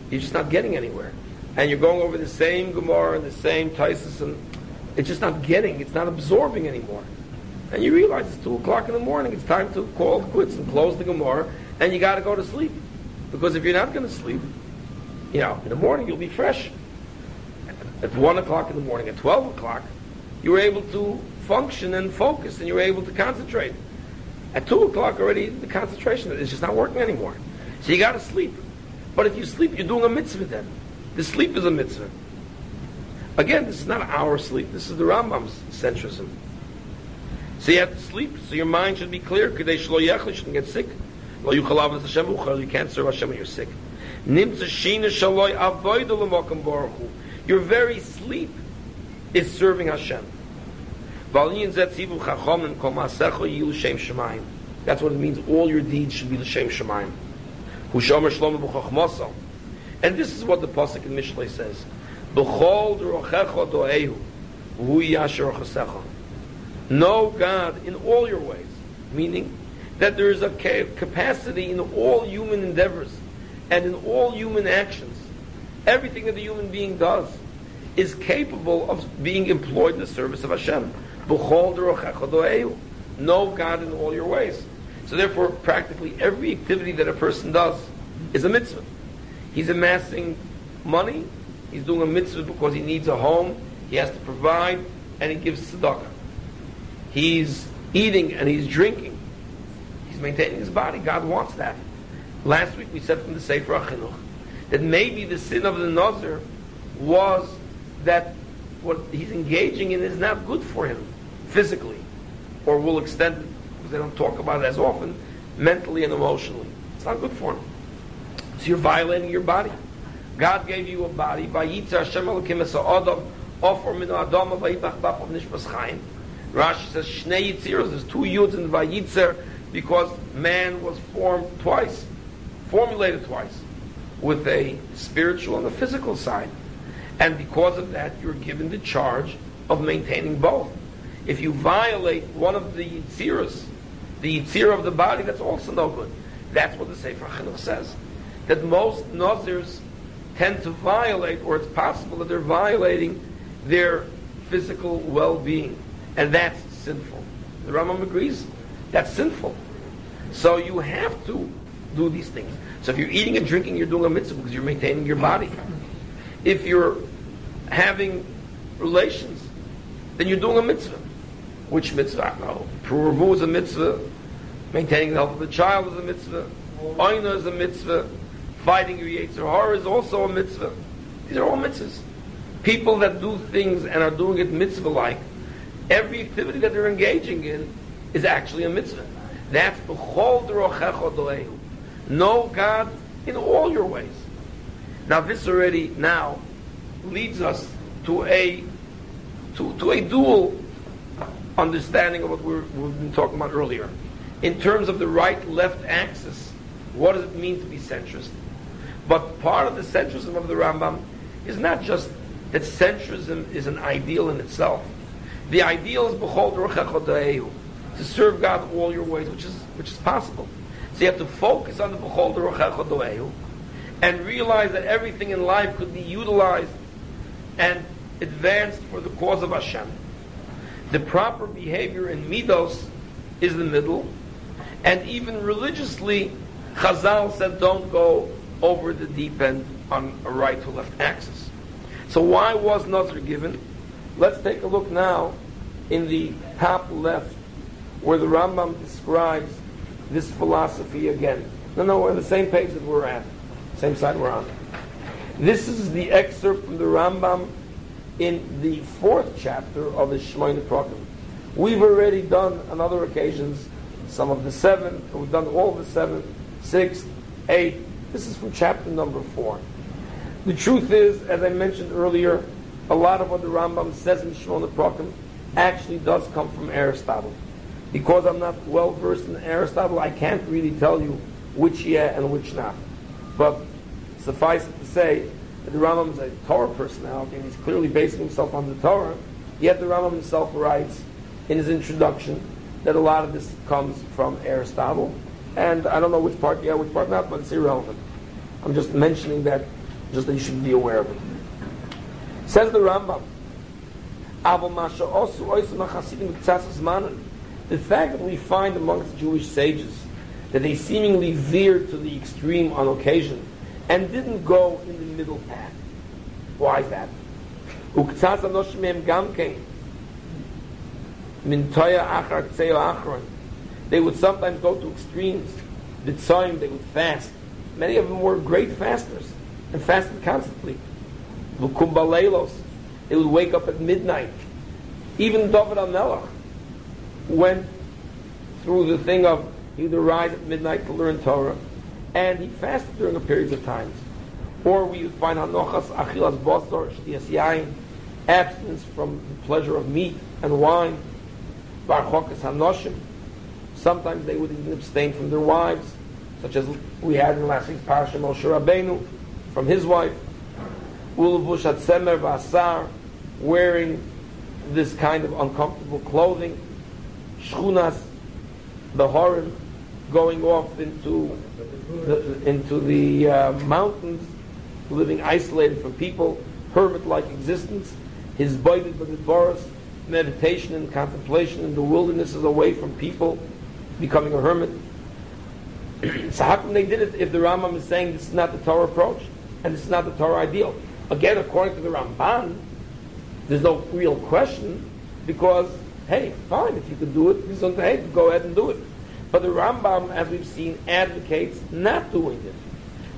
you're just not getting anywhere and you're going over the same Gemara and the same Taisus, and it's just not getting, it's not absorbing anymore. And you realize it's 2 o'clock in the morning, it's time to call quits and close the Gemara, and you got to go to sleep. Because if you're not going to sleep, you know, in the morning you'll be fresh. At 1 o'clock in the morning, at 12 o'clock, you were able to function and focus, and you were able to concentrate. At 2 o'clock already, the concentration is just not working anymore. So you got to sleep. But if you sleep, you're doing a mitzvah then. The sleep is a mitzvah. Again, this is not our sleep. This is the Rambam's centrism. So you have to sleep, so your mind should be clear. You can't serve Hashem when you're sick. Your very sleep is serving Hashem. That's what it means. All your deeds should be the Shem Shemaim. And this is what the pasuk in Mishlei says: "B'chol derochecha doehu, hu yasher chasecha." Know God in all your ways, meaning that there is a capacity in all human endeavors and in all human actions. Everything that the human being does is capable of being employed in the service of Hashem. Know God in all your ways. So therefore, practically every activity that a person does is a mitzvah. He's amassing money. He's doing a mitzvah because he needs a home. He has to provide, and he gives tzedakah. He's eating and he's drinking. He's maintaining his body. God wants that. Last week we said from the Sefer HaChinuch that maybe the sin of the Nazir was that what he's engaging in is not good for him physically, or will extend because they don't talk about it as often, mentally and emotionally. It's not good for him. So you're violating your body. God gave you a body. Vayitzer Hashem Elokim es ha'odam ofer min bach of nishmas chaim. Rashi says shnei yitziros. There's two yuds in Vayitzer because man was formed twice, formulated twice, with a spiritual and a physical side. And because of that, you're given the charge of maintaining both. If you violate one of the yitziros, the yitzir of the body, that's also no good. That's what the Sefer Chinuch says that most Nazirs tend to violate, or it's possible that they're violating their physical well-being. And that's sinful. The Rambam agrees. That's sinful. So you have to do these things. So if you're eating and drinking, you're doing a mitzvah because you're maintaining your body. If you're having relations, then you're doing a mitzvah. Which mitzvah? No. Pruvu is a mitzvah. Maintaining the health of the child is a mitzvah. Oina is a mitzvah. Fighting your Yetzer Hara is also a mitzvah. These are all mitzvahs. People that do things and are doing it mitzvah-like, every activity that they're engaging in is actually a mitzvah. That's b'chol derochecho Know God in all your ways. Now this already now leads us to a to, to a dual understanding of what we have been talking about earlier. In terms of the right-left axis, what does it mean to be centrist? But part of the centrism of the Rambam is not just that centrism is an ideal in itself. The ideal is to serve God all your ways, which is which is possible. So you have to focus on the b'chol and realize that everything in life could be utilized and advanced for the cause of Hashem. The proper behavior in midos is the middle, and even religiously, Chazal said don't go over the deep end on a right to left axis. So why was Nazir given? Let's take a look now in the top left where the Rambam describes this philosophy again. No, no, we're on the same page that we're at, same side we're on. This is the excerpt from the Rambam in the fourth chapter of the Shmoyne Prakim. We've already done on other occasions some of the seven, we've done all the seven, six, eight. This is from chapter number four. The truth is, as I mentioned earlier, a lot of what the Rambam says in Shmoyne Prakim actually does come from Aristotle. Because I'm not well versed in Aristotle, I can't really tell you which yeah and which not. But suffice it to say, that the Rambam is a Torah personality, and he's clearly basing himself on the Torah. Yet the Rambam himself writes in his introduction that a lot of this comes from Aristotle, and I don't know which part yeah, which part not, but it's irrelevant. I'm just mentioning that, just that you should be aware of it. Says the Rambam, the fact that we find amongst Jewish sages that they seemingly veered to the extreme on occasion and didn't go in the middle path. Why is that? They would sometimes go to extremes. The time they would fast. Many of them were great fasters and fasted constantly. They would wake up at midnight. Even David HaMelech went through the thing of he would rise at midnight to learn Torah, and he fasted during a period of times. Or we find hanochas achilas bosor shtiyas yain, abstinence from the pleasure of meat and wine. Barchokas hanoshim. Sometimes they would even abstain from their wives, such as we had in last week's parasha Moshe Rabbeinu from his wife. Ulavush semer v'asar, wearing this kind of uncomfortable clothing shchunas, the Horim, going off into the, into the uh, mountains, living isolated from people, hermit-like existence. His baited but boris, meditation and contemplation in the wilderness is away from people, becoming a hermit. <clears throat> so how come they did it if the Rambam is saying this is not the Torah approach and this is not the Torah ideal? Again, according to the Ramban, there's no real question because hey, fine, if you can do it, hey, go ahead and do it. But the Rambam, as we've seen, advocates not doing it.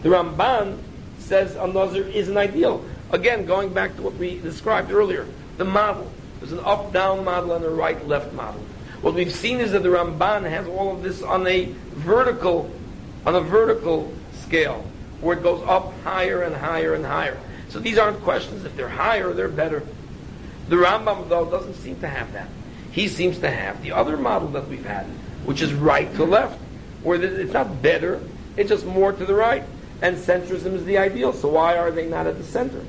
The Ramban says a Nazir is an ideal. Again, going back to what we described earlier, the model. There's an up-down model and a right-left model. What we've seen is that the Ramban has all of this on a vertical, on a vertical scale, where it goes up higher and higher and higher. So these aren't questions. If they're higher, they're better. The Rambam, though, doesn't seem to have that. He seems to have the other model that we've had, which is right to left, where it's not better, it's just more to the right. And centrism is the ideal, so why are they not at the center?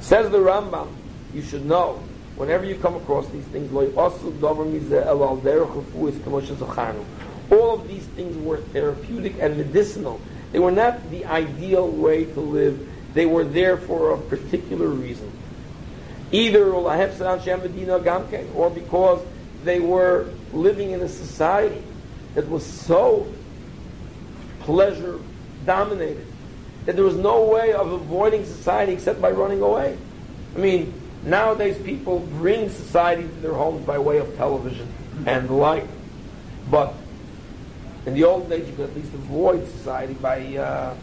Says the Rambam, you should know, whenever you come across these things, all of these things were therapeutic and medicinal. They were not the ideal way to live. They were there for a particular reason either or because they were living in a society that was so pleasure dominated. That there was no way of avoiding society except by running away. I mean, nowadays people bring society to their homes by way of television and the like. But in the old days, you could at least avoid society by uh,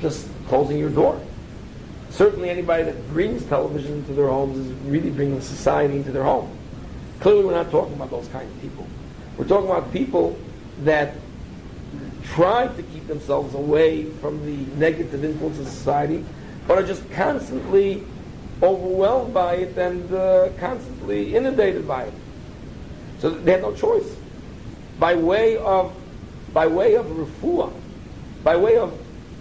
just closing your door. Certainly, anybody that brings television into their homes is really bringing society into their home. Clearly, we're not talking about those kind of people. We're talking about people that try to keep themselves away from the negative influence of society, but are just constantly overwhelmed by it and uh, constantly inundated by it. So they have no choice. By way of, by way of refuah, by way of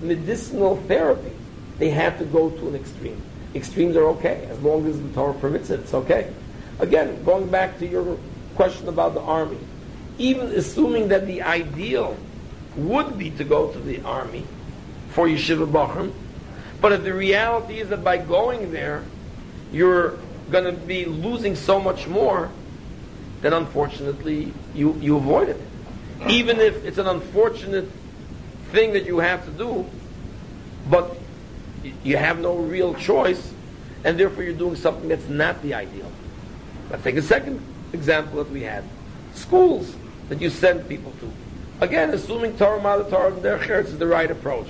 medicinal therapy, they have to go to an extreme. Extremes are okay as long as the Torah permits it. It's okay. Again, going back to your question about the army, even assuming that the ideal would be to go to the army for yeshiva bachram, but if the reality is that by going there, you're going to be losing so much more, then unfortunately you, you avoid it. Even if it's an unfortunate thing that you have to do, but you have no real choice, and therefore you're doing something that's not the ideal. Let's take a second example that we had. Schools that you send people to. Again, assuming Torah Mother Torah Derech is the right approach.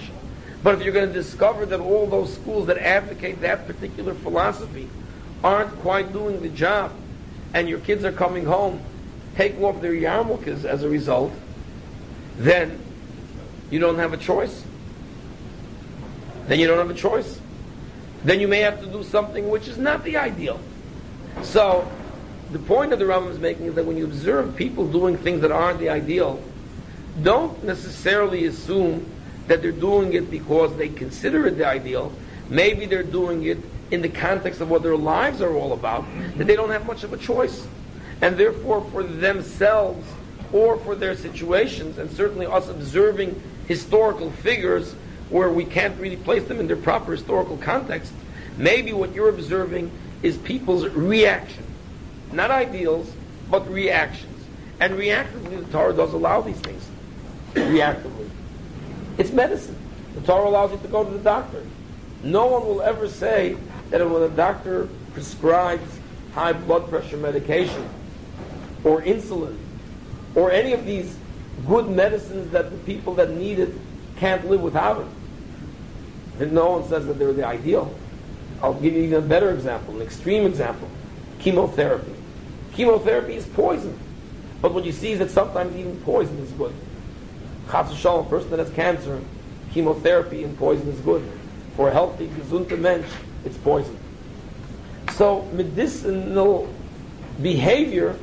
But if you're going to discover that all those schools that advocate that particular philosophy aren't quite doing the job, and your kids are coming home taking off their yarmulkes as a result, then you don't have a choice. Then you don't have a choice. Then you may have to do something which is not the ideal. So, the point that the Rambam is making is that when you observe people doing things that aren't the ideal, don't necessarily assume that they're doing it because they consider it the ideal. Maybe they're doing it in the context of what their lives are all about, that they don't have much of a choice. And therefore, for themselves or for their situations, and certainly us observing historical figures where we can't really place them in their proper historical context, maybe what you're observing is people's reaction not ideals, but reactions. And reactively, the Torah does allow these things. reactively. It's medicine. The Torah allows you to go to the doctor. No one will ever say that when a doctor prescribes high blood pressure medication or insulin or any of these good medicines that the people that need it can't live without it, then no one says that they're the ideal. I'll give you even a better example, an extreme example. Chemotherapy. Chemotherapy is poison. But what you see is that sometimes even poison is good. Chas a person that has cancer, chemotherapy and poison is good. For a healthy, gesunte mensch, it's poison. So medicinal behavior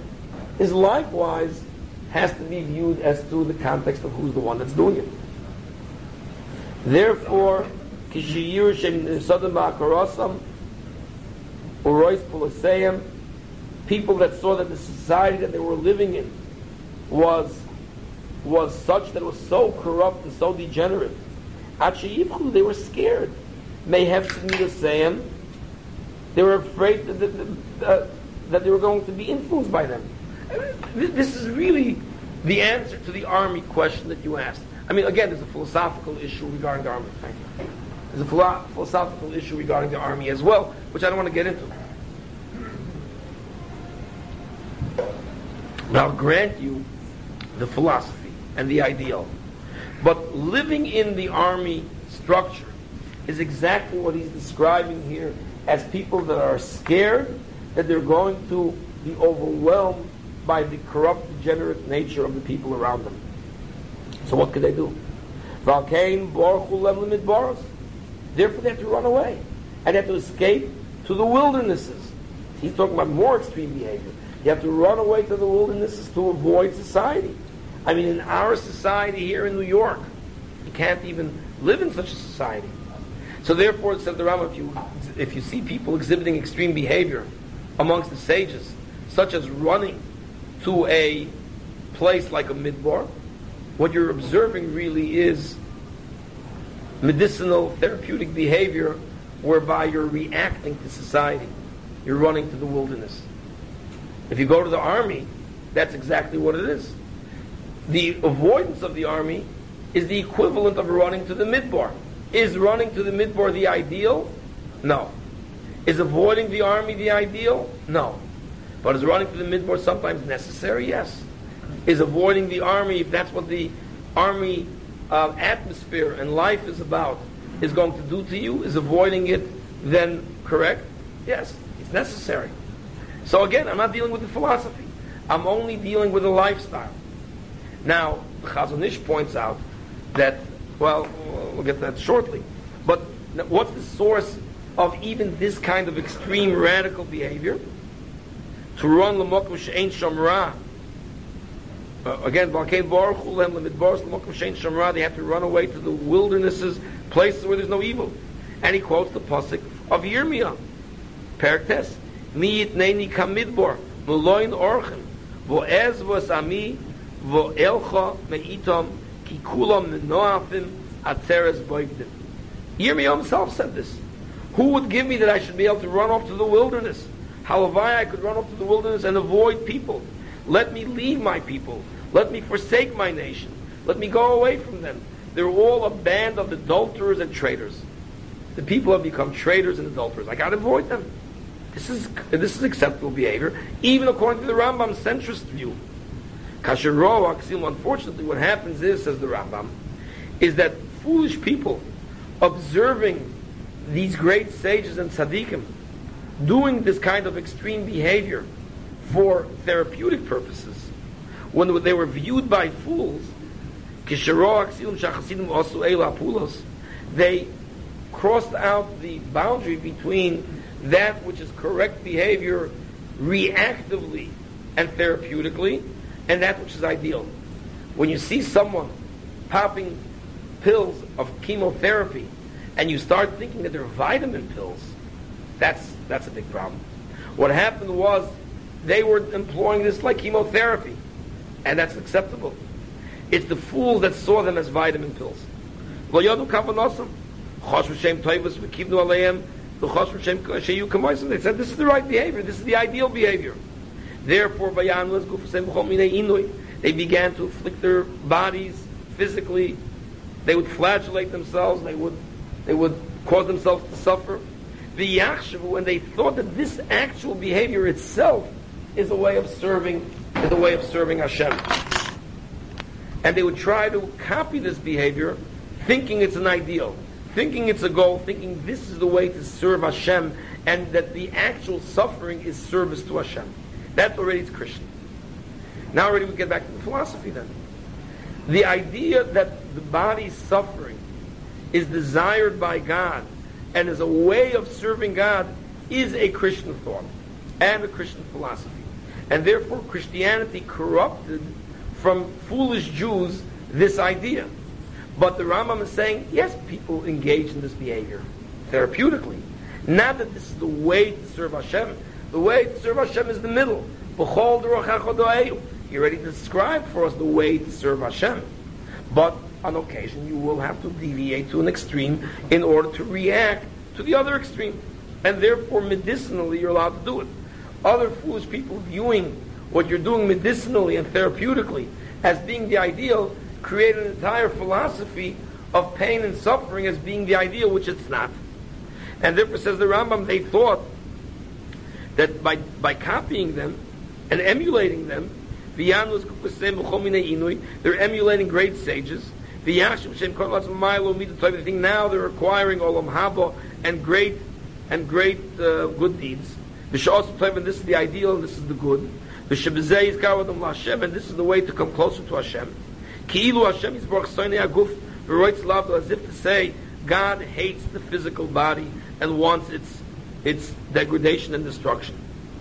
is likewise has to be viewed as to the context of who's the one that's doing it. Therefore, kishiyur shem sodom ba'akarosam, urois pulaseyam, people that saw that the society that they were living in was was such that was so corrupt and so degenerate. Actually, they were scared. May have saying they were afraid that, that, uh, that they were going to be influenced by them. This is really the answer to the army question that you asked. I mean, again, there's a philosophical issue regarding the army. Thank you. There's a philosophical issue regarding the army as well, which I don't want to get into. But I'll grant you the philosophy and the ideal. But living in the army structure is exactly what he's describing here as people that are scared that they're going to be overwhelmed by the corrupt, degenerate nature of the people around them. So what could they do? Therefore they have to run away. And they have to escape to the wildernesses. He's talking about more extreme behavior. You have to run away to the wildernesses to avoid society. I mean, in our society here in New York, you can't even live in such a society. So therefore, said the Rambam, if you, if you see people exhibiting extreme behavior amongst the sages, such as running to a place like a midbar, what you're observing really is medicinal therapeutic behavior whereby you're reacting to society. You're running to the wilderness. If you go to the army, that's exactly what it is. The avoidance of the army is the equivalent of running to the midbar. Is running to the midbar the ideal? No. Is avoiding the army the ideal? No. But is running to the midbar sometimes necessary? Yes. Is avoiding the army, if that's what the army uh, atmosphere and life is about, is going to do to you? Is avoiding it then correct? Yes, it's necessary. So again, I'm not dealing with the philosophy. I'm only dealing with the lifestyle. Now, Chazon Ish points out that, well, we'll get that shortly. But what's the source of even this kind of extreme radical behavior? To run l'mokum she'en shamra. Uh, again, Balkei Baruch Hu Lem Lemidbaros l'mokum Uh, she'en shamra. They have to run away to the wildernesses, places where there's no evil. And he quotes the pasuk of Yirmiyah, Perktes, Mi yitneni kamidbor, muloin orchen, vo ez vos ami, vo elcha meitom, ki kulam menoafim, atzeres boigdim. Yirmiyah himself said this. Who would give me that I should be able to run off to the wilderness? How have I, I could run off to the wilderness and avoid people? Let me leave my people. Let me forsake my nation. Let me go away from them. They're all a band of adulterers and traitors. The people have become traitors and adulterers. I got to avoid them. This is this is acceptable behavior, even according to the Rambam's centrist view. Kasher unfortunately, what happens is, says the Rambam, is that foolish people observing these great sages and tzaddikim doing this kind of extreme behavior for therapeutic purposes, when they were viewed by fools, they crossed out the boundary between that which is correct behavior reactively and therapeutically and that which is ideal. When you see someone popping pills of chemotherapy and you start thinking that they're vitamin pills, that's, that's a big problem. What happened was they were employing this like chemotherapy, and that's acceptable. It's the fools that saw them as vitamin pills. They said this is the right behavior, this is the ideal behavior. Therefore, they began to afflict their bodies physically. They would flagellate themselves. They would, they would cause themselves to suffer. The Yachshavu, when they thought that this actual behavior itself is a way of serving, is a way of serving Hashem. And they would try to copy this behavior, thinking it's an ideal thinking it's a goal, thinking this is the way to serve Hashem, and that the actual suffering is service to Hashem. That already is Christian. Now already we get back to the philosophy then. The idea that the body's suffering is desired by God and is a way of serving God is a Christian thought and a Christian philosophy. And therefore Christianity corrupted from foolish Jews this idea. But the Rambam is saying, yes, people engage in this behavior therapeutically. Not that this is the way to serve Hashem. The way to serve Hashem is the middle. He already described for us the way to serve Hashem. But on occasion, you will have to deviate to an extreme in order to react to the other extreme. And therefore, medicinally, you're allowed to do it. Other foolish people viewing what you're doing medicinally and therapeutically as being the ideal create an entire philosophy of pain and suffering as being the ideal, which it's not. And therefore, says the Rambam, they thought that by, by copying them and emulating them, they're emulating great sages. They think now they're acquiring olam haba and great and great uh, good deeds. This is the ideal, and this is the good. And this is the way to come closer to Hashem. Ki'ilu Hashem Yisborach Soinei Aguf V'roitz Lavdo, as if to say, God hates the physical body and wants its, its degradation and destruction.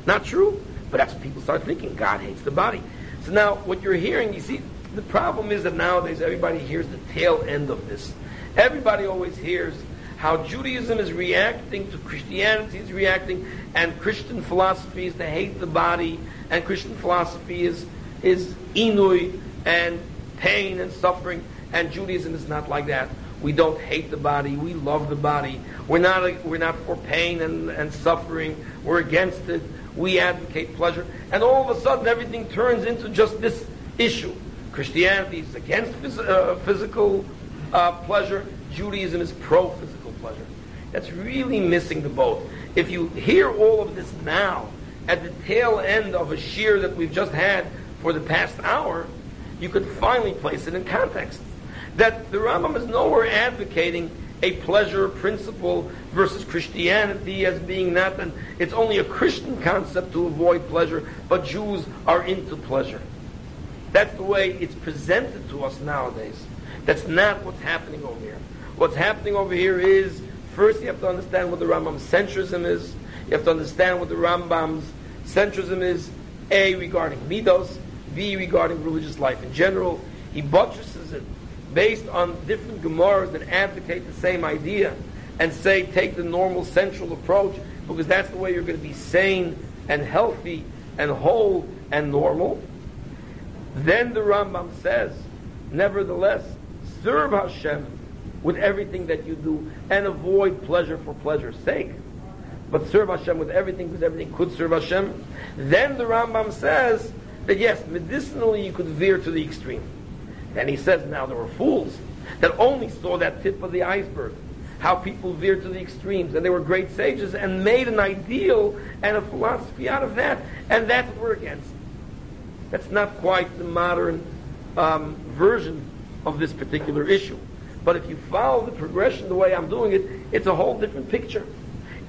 Not true, but that's what people start thinking. God hates the body. So now, what you're hearing, you see, the problem is that nowadays everybody hears the tail end of this. Everybody always hears how Judaism is reacting to Christianity is reacting, and Christian philosophy is to hate the body, and Christian philosophy is is inui, and pain and suffering, and Judaism is not like that. We don't hate the body. We love the body. We're not, we're not for pain and, and suffering. We're against it. We advocate pleasure. And all of a sudden, everything turns into just this issue. Christianity is against phys- uh, physical uh, pleasure. Judaism is pro-physical pleasure. That's really missing the boat. If you hear all of this now, at the tail end of a shiur that we've just had for the past hour, you could finally place it in context. That the Rambam is nowhere advocating a pleasure principle versus Christianity as being not an, it's only a Christian concept to avoid pleasure, but Jews are into pleasure. That's the way it's presented to us nowadays. That's not what's happening over here. What's happening over here is first you have to understand what the Rambam's centrism is. You have to understand what the Rambam's centrism is. A regarding midos, B regarding religious life in general. He buttresses it based on different Gemaras that advocate the same idea and say take the normal central approach because that's the way you're going to be sane and healthy and whole and normal. Then the Rambam says, nevertheless, serve Hashem with everything that you do and avoid pleasure for pleasure's sake. But serve Hashem with everything because everything could serve Hashem. Then the Rambam says that yes, medicinally you could veer to the extreme. And he says now there were fools that only saw that tip of the iceberg. How people veered to the extremes, and they were great sages and made an ideal and a philosophy out of that, and that's what we're against. That's not quite the modern um, version of this particular issue. But if you follow the progression the way I'm doing it, it's a whole different picture.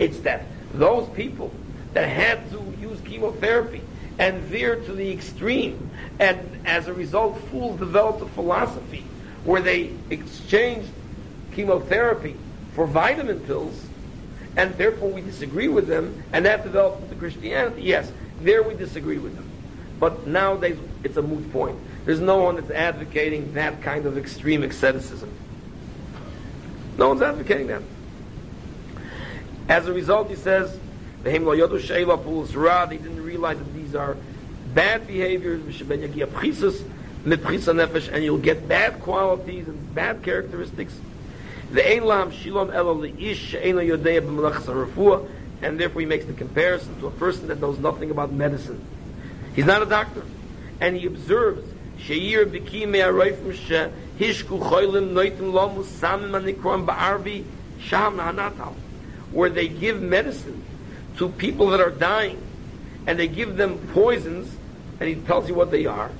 It's that those people that had to use chemotherapy and veered to the extreme, and as a result, fools developed a philosophy where they exchanged chemotherapy for vitamin pills, and therefore we disagree with them, and that developed into Christianity. Yes, there we disagree with them. But nowadays, it's a moot point. There's no one that's advocating that kind of extreme asceticism. No one's advocating that. As a result, he says, they didn't realize that these are bad behaviors, and you'll get bad qualities and bad characteristics. And therefore he makes the comparison to a person that knows nothing about medicine. He's not a doctor. And he observes, Sheir b'ki me'aroifim she hishku noitim lomu samim anikron ba'arbi sham nahanatal. Where they give medicine to people that are dying, and they give them poisons, and he tells you what they are.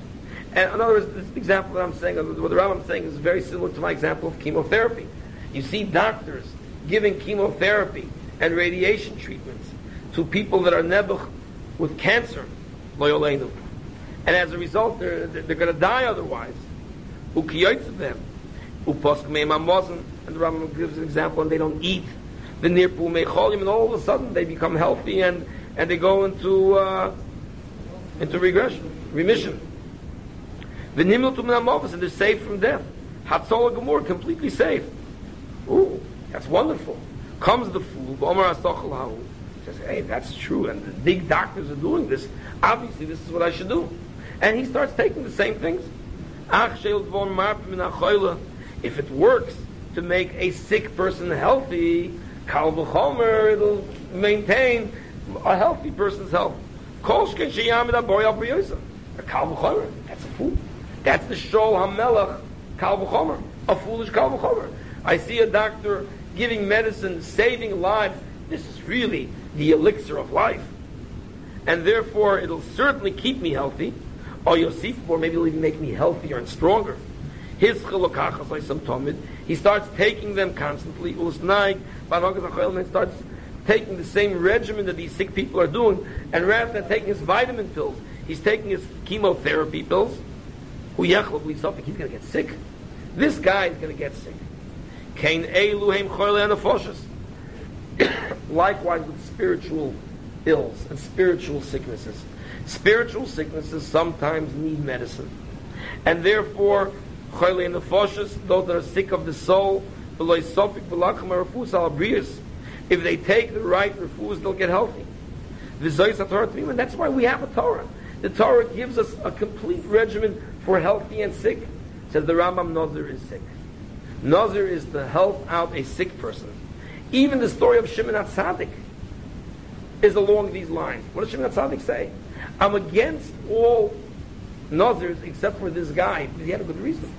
And in other words, this example that I'm saying, what the Rambam is saying is very similar to my example of chemotherapy. You see doctors giving chemotherapy and radiation treatments to people that are nebuch with cancer, and as a result, they're, they're going to die otherwise. Them. And the Rambam gives an example, and they don't eat. The nirpu mecholim, and all of a sudden they become healthy and, and they go into uh, into regression, remission. The nimel to and they're saved from death. Hatzola Gemur, completely safe. Ooh, that's wonderful. Comes the fool, says, hey, that's true, and the big doctors are doing this. Obviously, this is what I should do. And he starts taking the same things. If it works to make a sick person healthy, Kal v'chomer, it'll maintain a healthy person's health. Al briyosa. A Kal v'chomer, that's a fool. That's the Shol HaMelech Kal v'chomer, a foolish Kal v'chomer. I see a doctor giving medicine, saving lives. This is really the elixir of life. And therefore, it'll certainly keep me healthy. Or Yosef, or maybe it'll even make me healthier and stronger. His chilukachas like some tomid, he starts taking them constantly. Usnaig, and starts taking the same regimen that these sick people are doing, and rather than taking his vitamin pills, he's taking his chemotherapy pills. Something he's going to get sick. This guy is going to get sick. Kain eluhem choyle Likewise with spiritual ills and spiritual sicknesses. Spiritual sicknesses sometimes need medicine. And therefore, Choyle Nefoshes, those that are sick of the soul, if they take the right refus, they'll get healthy. And that's why we have a Torah. The Torah gives us a complete regimen for healthy and sick. says the Rambam Nazir is sick. Nazir is to help out a sick person. Even the story of Shimon HaTzadik is along these lines. What does Shimon HaTzadik say? I'm against all Nazirs except for this guy, he had a good reason.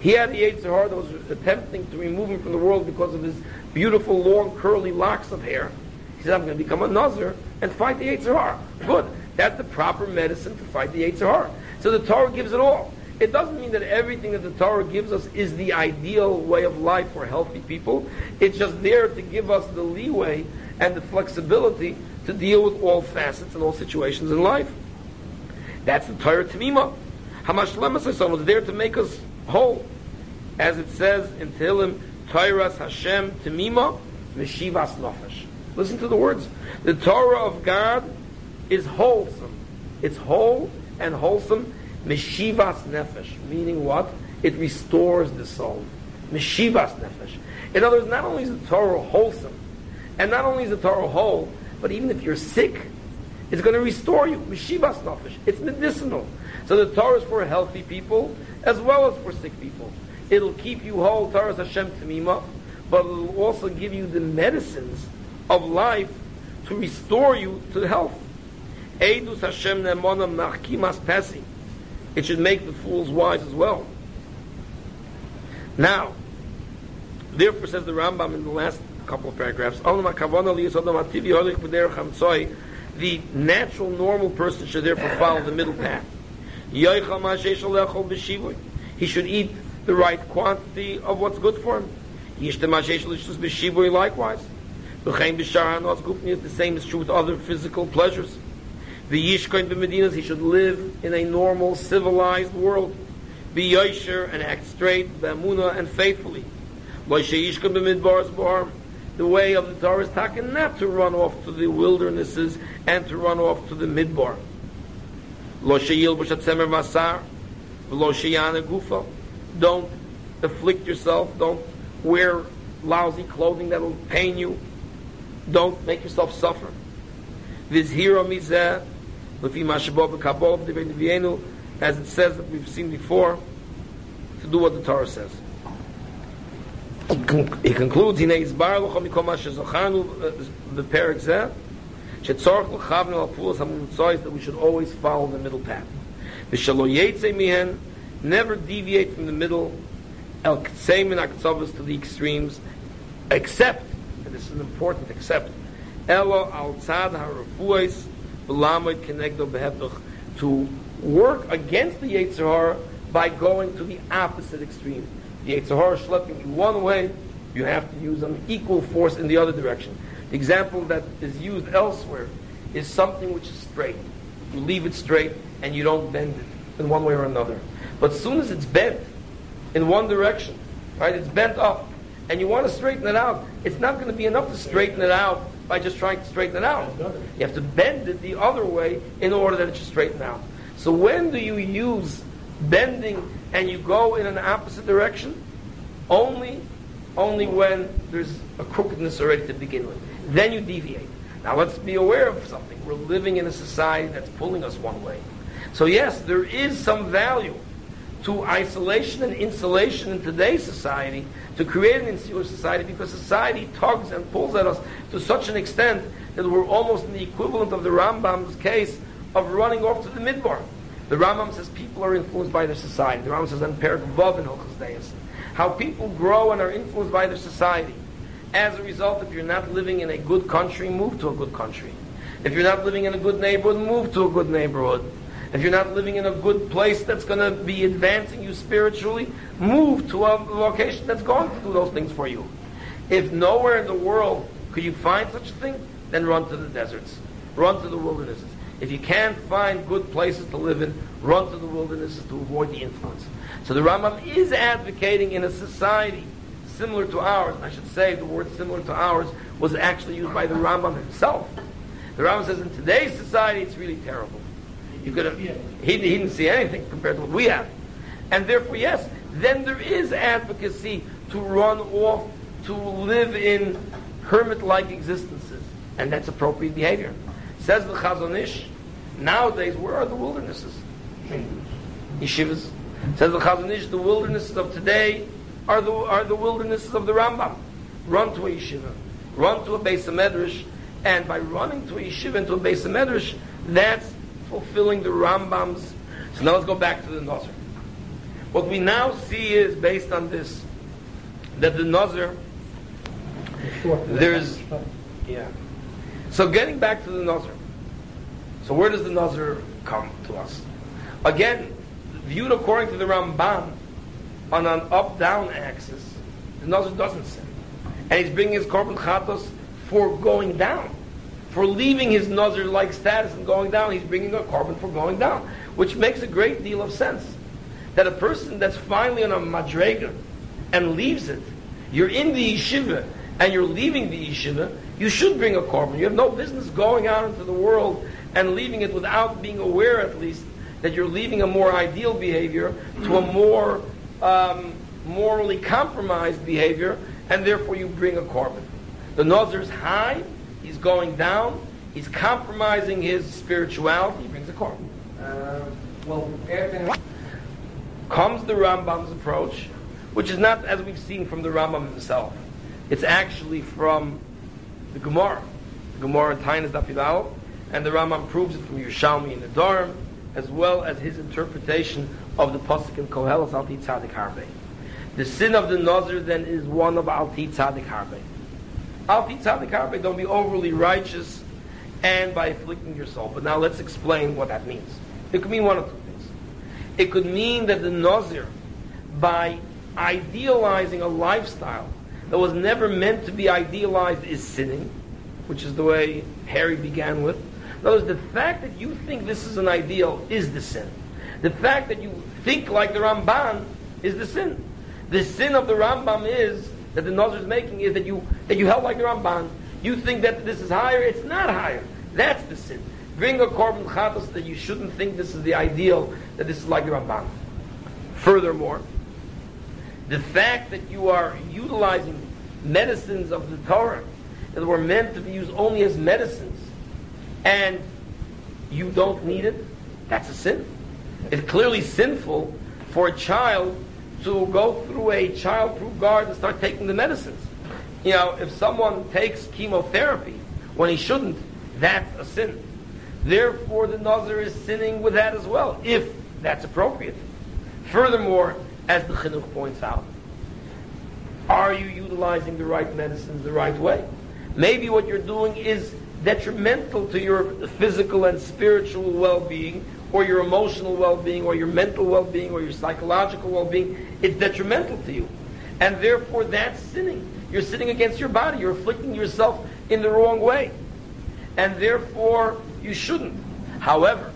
He had the Yetzer Hara that was attempting to remove him from the world because of his beautiful, long, curly locks of hair. He said, I'm going to become a Nazir and fight the Yetzer Hara. Good. That's the proper medicine to fight the Yetzer Hara. So the Torah gives it all. It doesn't mean that everything that the Torah gives us is the ideal way of life for healthy people. It's just there to give us the leeway and the flexibility to deal with all facets and all situations in life. That's the Torah Tamima. Hamashlemas is there to make us whole. As it says in Tehillim, Torah Hashem Tamima Meshivas Nefesh. Listen to the words. The Torah of God is wholesome. It's whole and wholesome. Meshivas Nefesh. Meaning what? It restores the soul. Meshivas Nefesh. In other words, not only is the Torah wholesome, and not only is the Torah whole, but even if you're sick, it's going to restore you. Meshivas Nefesh. It's medicinal. So the Torah is for healthy people as well as for sick people. It'll keep you whole, Torah Hashem Tamima, but it'll also give you the medicines of life to restore you to health. Eidus Hashem Nemonam Machkimas Pesi. It should make the fools wise as well. Now, therefore says the Rambam in the last couple of paragraphs, the natural, normal person should therefore follow the middle path. He should eat the right quantity of what's good for him. Likewise. The same is true with other physical pleasures. The Yishkoin b'Medinas, he should live in a normal, civilized world. Be Yosher and act straight, B'Amuna and faithfully. The way of the Torah is taken not to run off to the wildernesses and to run off to the midbar. Lo sheyilbush atzemer masar, lo sheyana gufa. Don't afflict yourself. Don't wear lousy clothing that will pain you. Don't make yourself suffer. Vizhiro mizeh, lefi mashabov kabov as it says that we've seen before, to do what the Torah says. He concludes, izbar lochom mikom asher zochanu, uh, the hamun that we should always follow the middle path. Never deviate from the middle, el ktseim and to the extremes, except and this is an important except. Elo al tzad harafuos v'lamoid kenegdo beheftuch to work against the Yetzer by going to the opposite extreme. Hara schlepping you one way, you have to use an equal force in the other direction. The example that is used elsewhere is something which is straight. You leave it straight and you don't bend it in one way or another. But as soon as it's bent in one direction, right, it's bent up, and you want to straighten it out, it's not going to be enough to straighten it out by just trying to straighten it out. You have to bend it the other way in order that it should straighten out. So when do you use bending and you go in an opposite direction? Only, only when there's a crookedness already to begin with. Then you deviate. Now let's be aware of something. We're living in a society that's pulling us one way. So yes, there is some value to isolation and insulation in today's society, to create an insular society, because society tugs and pulls at us to such an extent that we're almost in the equivalent of the Rambam's case of running off to the midbar. The Rambam says people are influenced by their society. The Rambam says in Perak Vav in Hilchas how people grow and are influenced by their society. As a result, if you're not living in a good country, move to a good country. If you're not living in a good neighborhood, move to a good neighborhood. If you're not living in a good place that's going to be advancing you spiritually, move to a location that's going to do those things for you. If nowhere in the world could you find such a thing, then run to the deserts. Run to the wildernesses. If you can't find good places to live in, run to the wildernesses to avoid the influence. So the Rambam is advocating in a society similar to ours. I should say the word similar to ours was actually used by the Rambam himself. The Rambam says in today's society it's really terrible. You could have, he, he didn't see anything compared to what we have. And therefore, yes, then there is advocacy to run off, to live in hermit-like existences. And that's appropriate behavior. Says the Chazon Ish, nowadays, where are the wildernesses? Yeshivas. Says the Chazon Ish, the wildernesses of today are the, are the wildernesses of the Rambam. Run to a yeshiva. Run to a base of medrash. And by running to a yeshiva and to a base of medrash, that's fulfilling the Rambam's So now let's go back to the Nazir. What we now see is, based on this, that the Nazir, there's, yeah. So getting back to the Nazir. So where does the Nazir come to us? Again, viewed according to the Ramban, on an up-down axis, the Nazir doesn't sin. And he's bringing his korban chatos for going down. For leaving his Nazir-like status and going down, he's bringing a korban for going down. Which makes a great deal of sense. That a person that's finally on a madrega and leaves it, you're in the yeshiva and you're leaving the yeshiva, you should bring a korban. You have no business going out into the world and leaving it without being aware at least that you're leaving a more ideal behavior to a more um, morally compromised behavior, and therefore you bring a korban. The nazir is high, he's going down, he's compromising his spirituality, he brings a korban. Uh, well, after Comes the Rambam's approach, which is not as we've seen from the Rambam himself. It's actually from the Gemara. The Gemara in Tainas Dafidal, and the Rambam proves it from Yerushalmi in the Dharm, as well as his interpretation of the Pasuk in Koheles Alti Tzadik Harbe. The sin of the Nazir then is one of Alti Tzadik Harbe. Alti Tzadik Harbe, don't be overly righteous and by afflicting yourself. But now let's explain what that means. It could mean one of two things. It could mean that the Nazir, by idealizing a lifestyle that was never meant to be idealized, is sinning, which is the way Harry began with. Words, the fact that you think this is an ideal is the sin. The fact that you think like the Ramban is the sin. The sin of the Rambam is that the Nazir is making is that you that you held like the Ramban. You think that this is higher. It's not higher. That's the sin. Bring a korban chatos that you shouldn't think this is the ideal. That this is like the Ramban. Furthermore, the fact that you are utilizing medicines of the Torah that were meant to be used only as medicines, and you don't need it, that's a sin. It's clearly sinful for a child to go through a child-proof guard and start taking the medicines. You know, if someone takes chemotherapy when he shouldn't, that's a sin. Therefore, the Nazir is sinning with that as well, if that's appropriate. Furthermore, as the Chinuch points out, are you utilizing the right medicines the right way? Maybe what you're doing is detrimental to your physical and spiritual well-being, or your emotional well-being, or your mental well-being, or your psychological well-being. It's detrimental to you. And therefore, that's sinning. You're sinning against your body. You're afflicting yourself in the wrong way. And therefore, you shouldn't. However,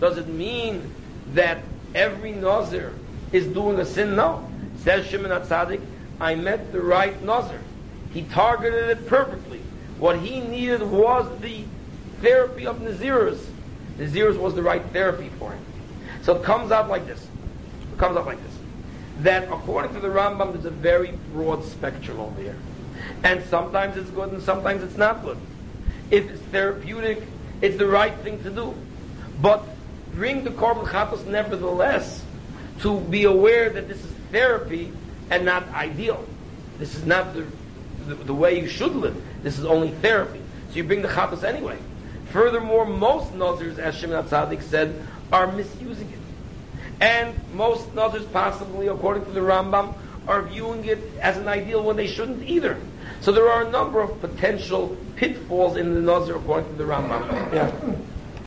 does it mean that every Nazir is doing a sin? No. Says Shimon HaTzadik, I met the right Nazir. He targeted it perfectly. What he needed was the therapy of Nazirus. Nazirus was the right therapy for him. So it comes out like this. It comes out like this. That according to the Rambam, there's a very broad spectrum over here. And sometimes it's good and sometimes it's not good. If it's therapeutic, it's the right thing to do. But bring the korban chatos nevertheless to be aware that this is therapy and not ideal. This is not the, the, the way you should live. This is only therapy. So you bring the chatos anyway. Furthermore, most Nazirs, as Shimon HaTzadik said, are misusing it. And most Nazirs, possibly, according to the Rambam, are viewing it as an ideal when they shouldn't either. So there are a number of potential pitfalls in the Nazir according to the Rambam. Yeah.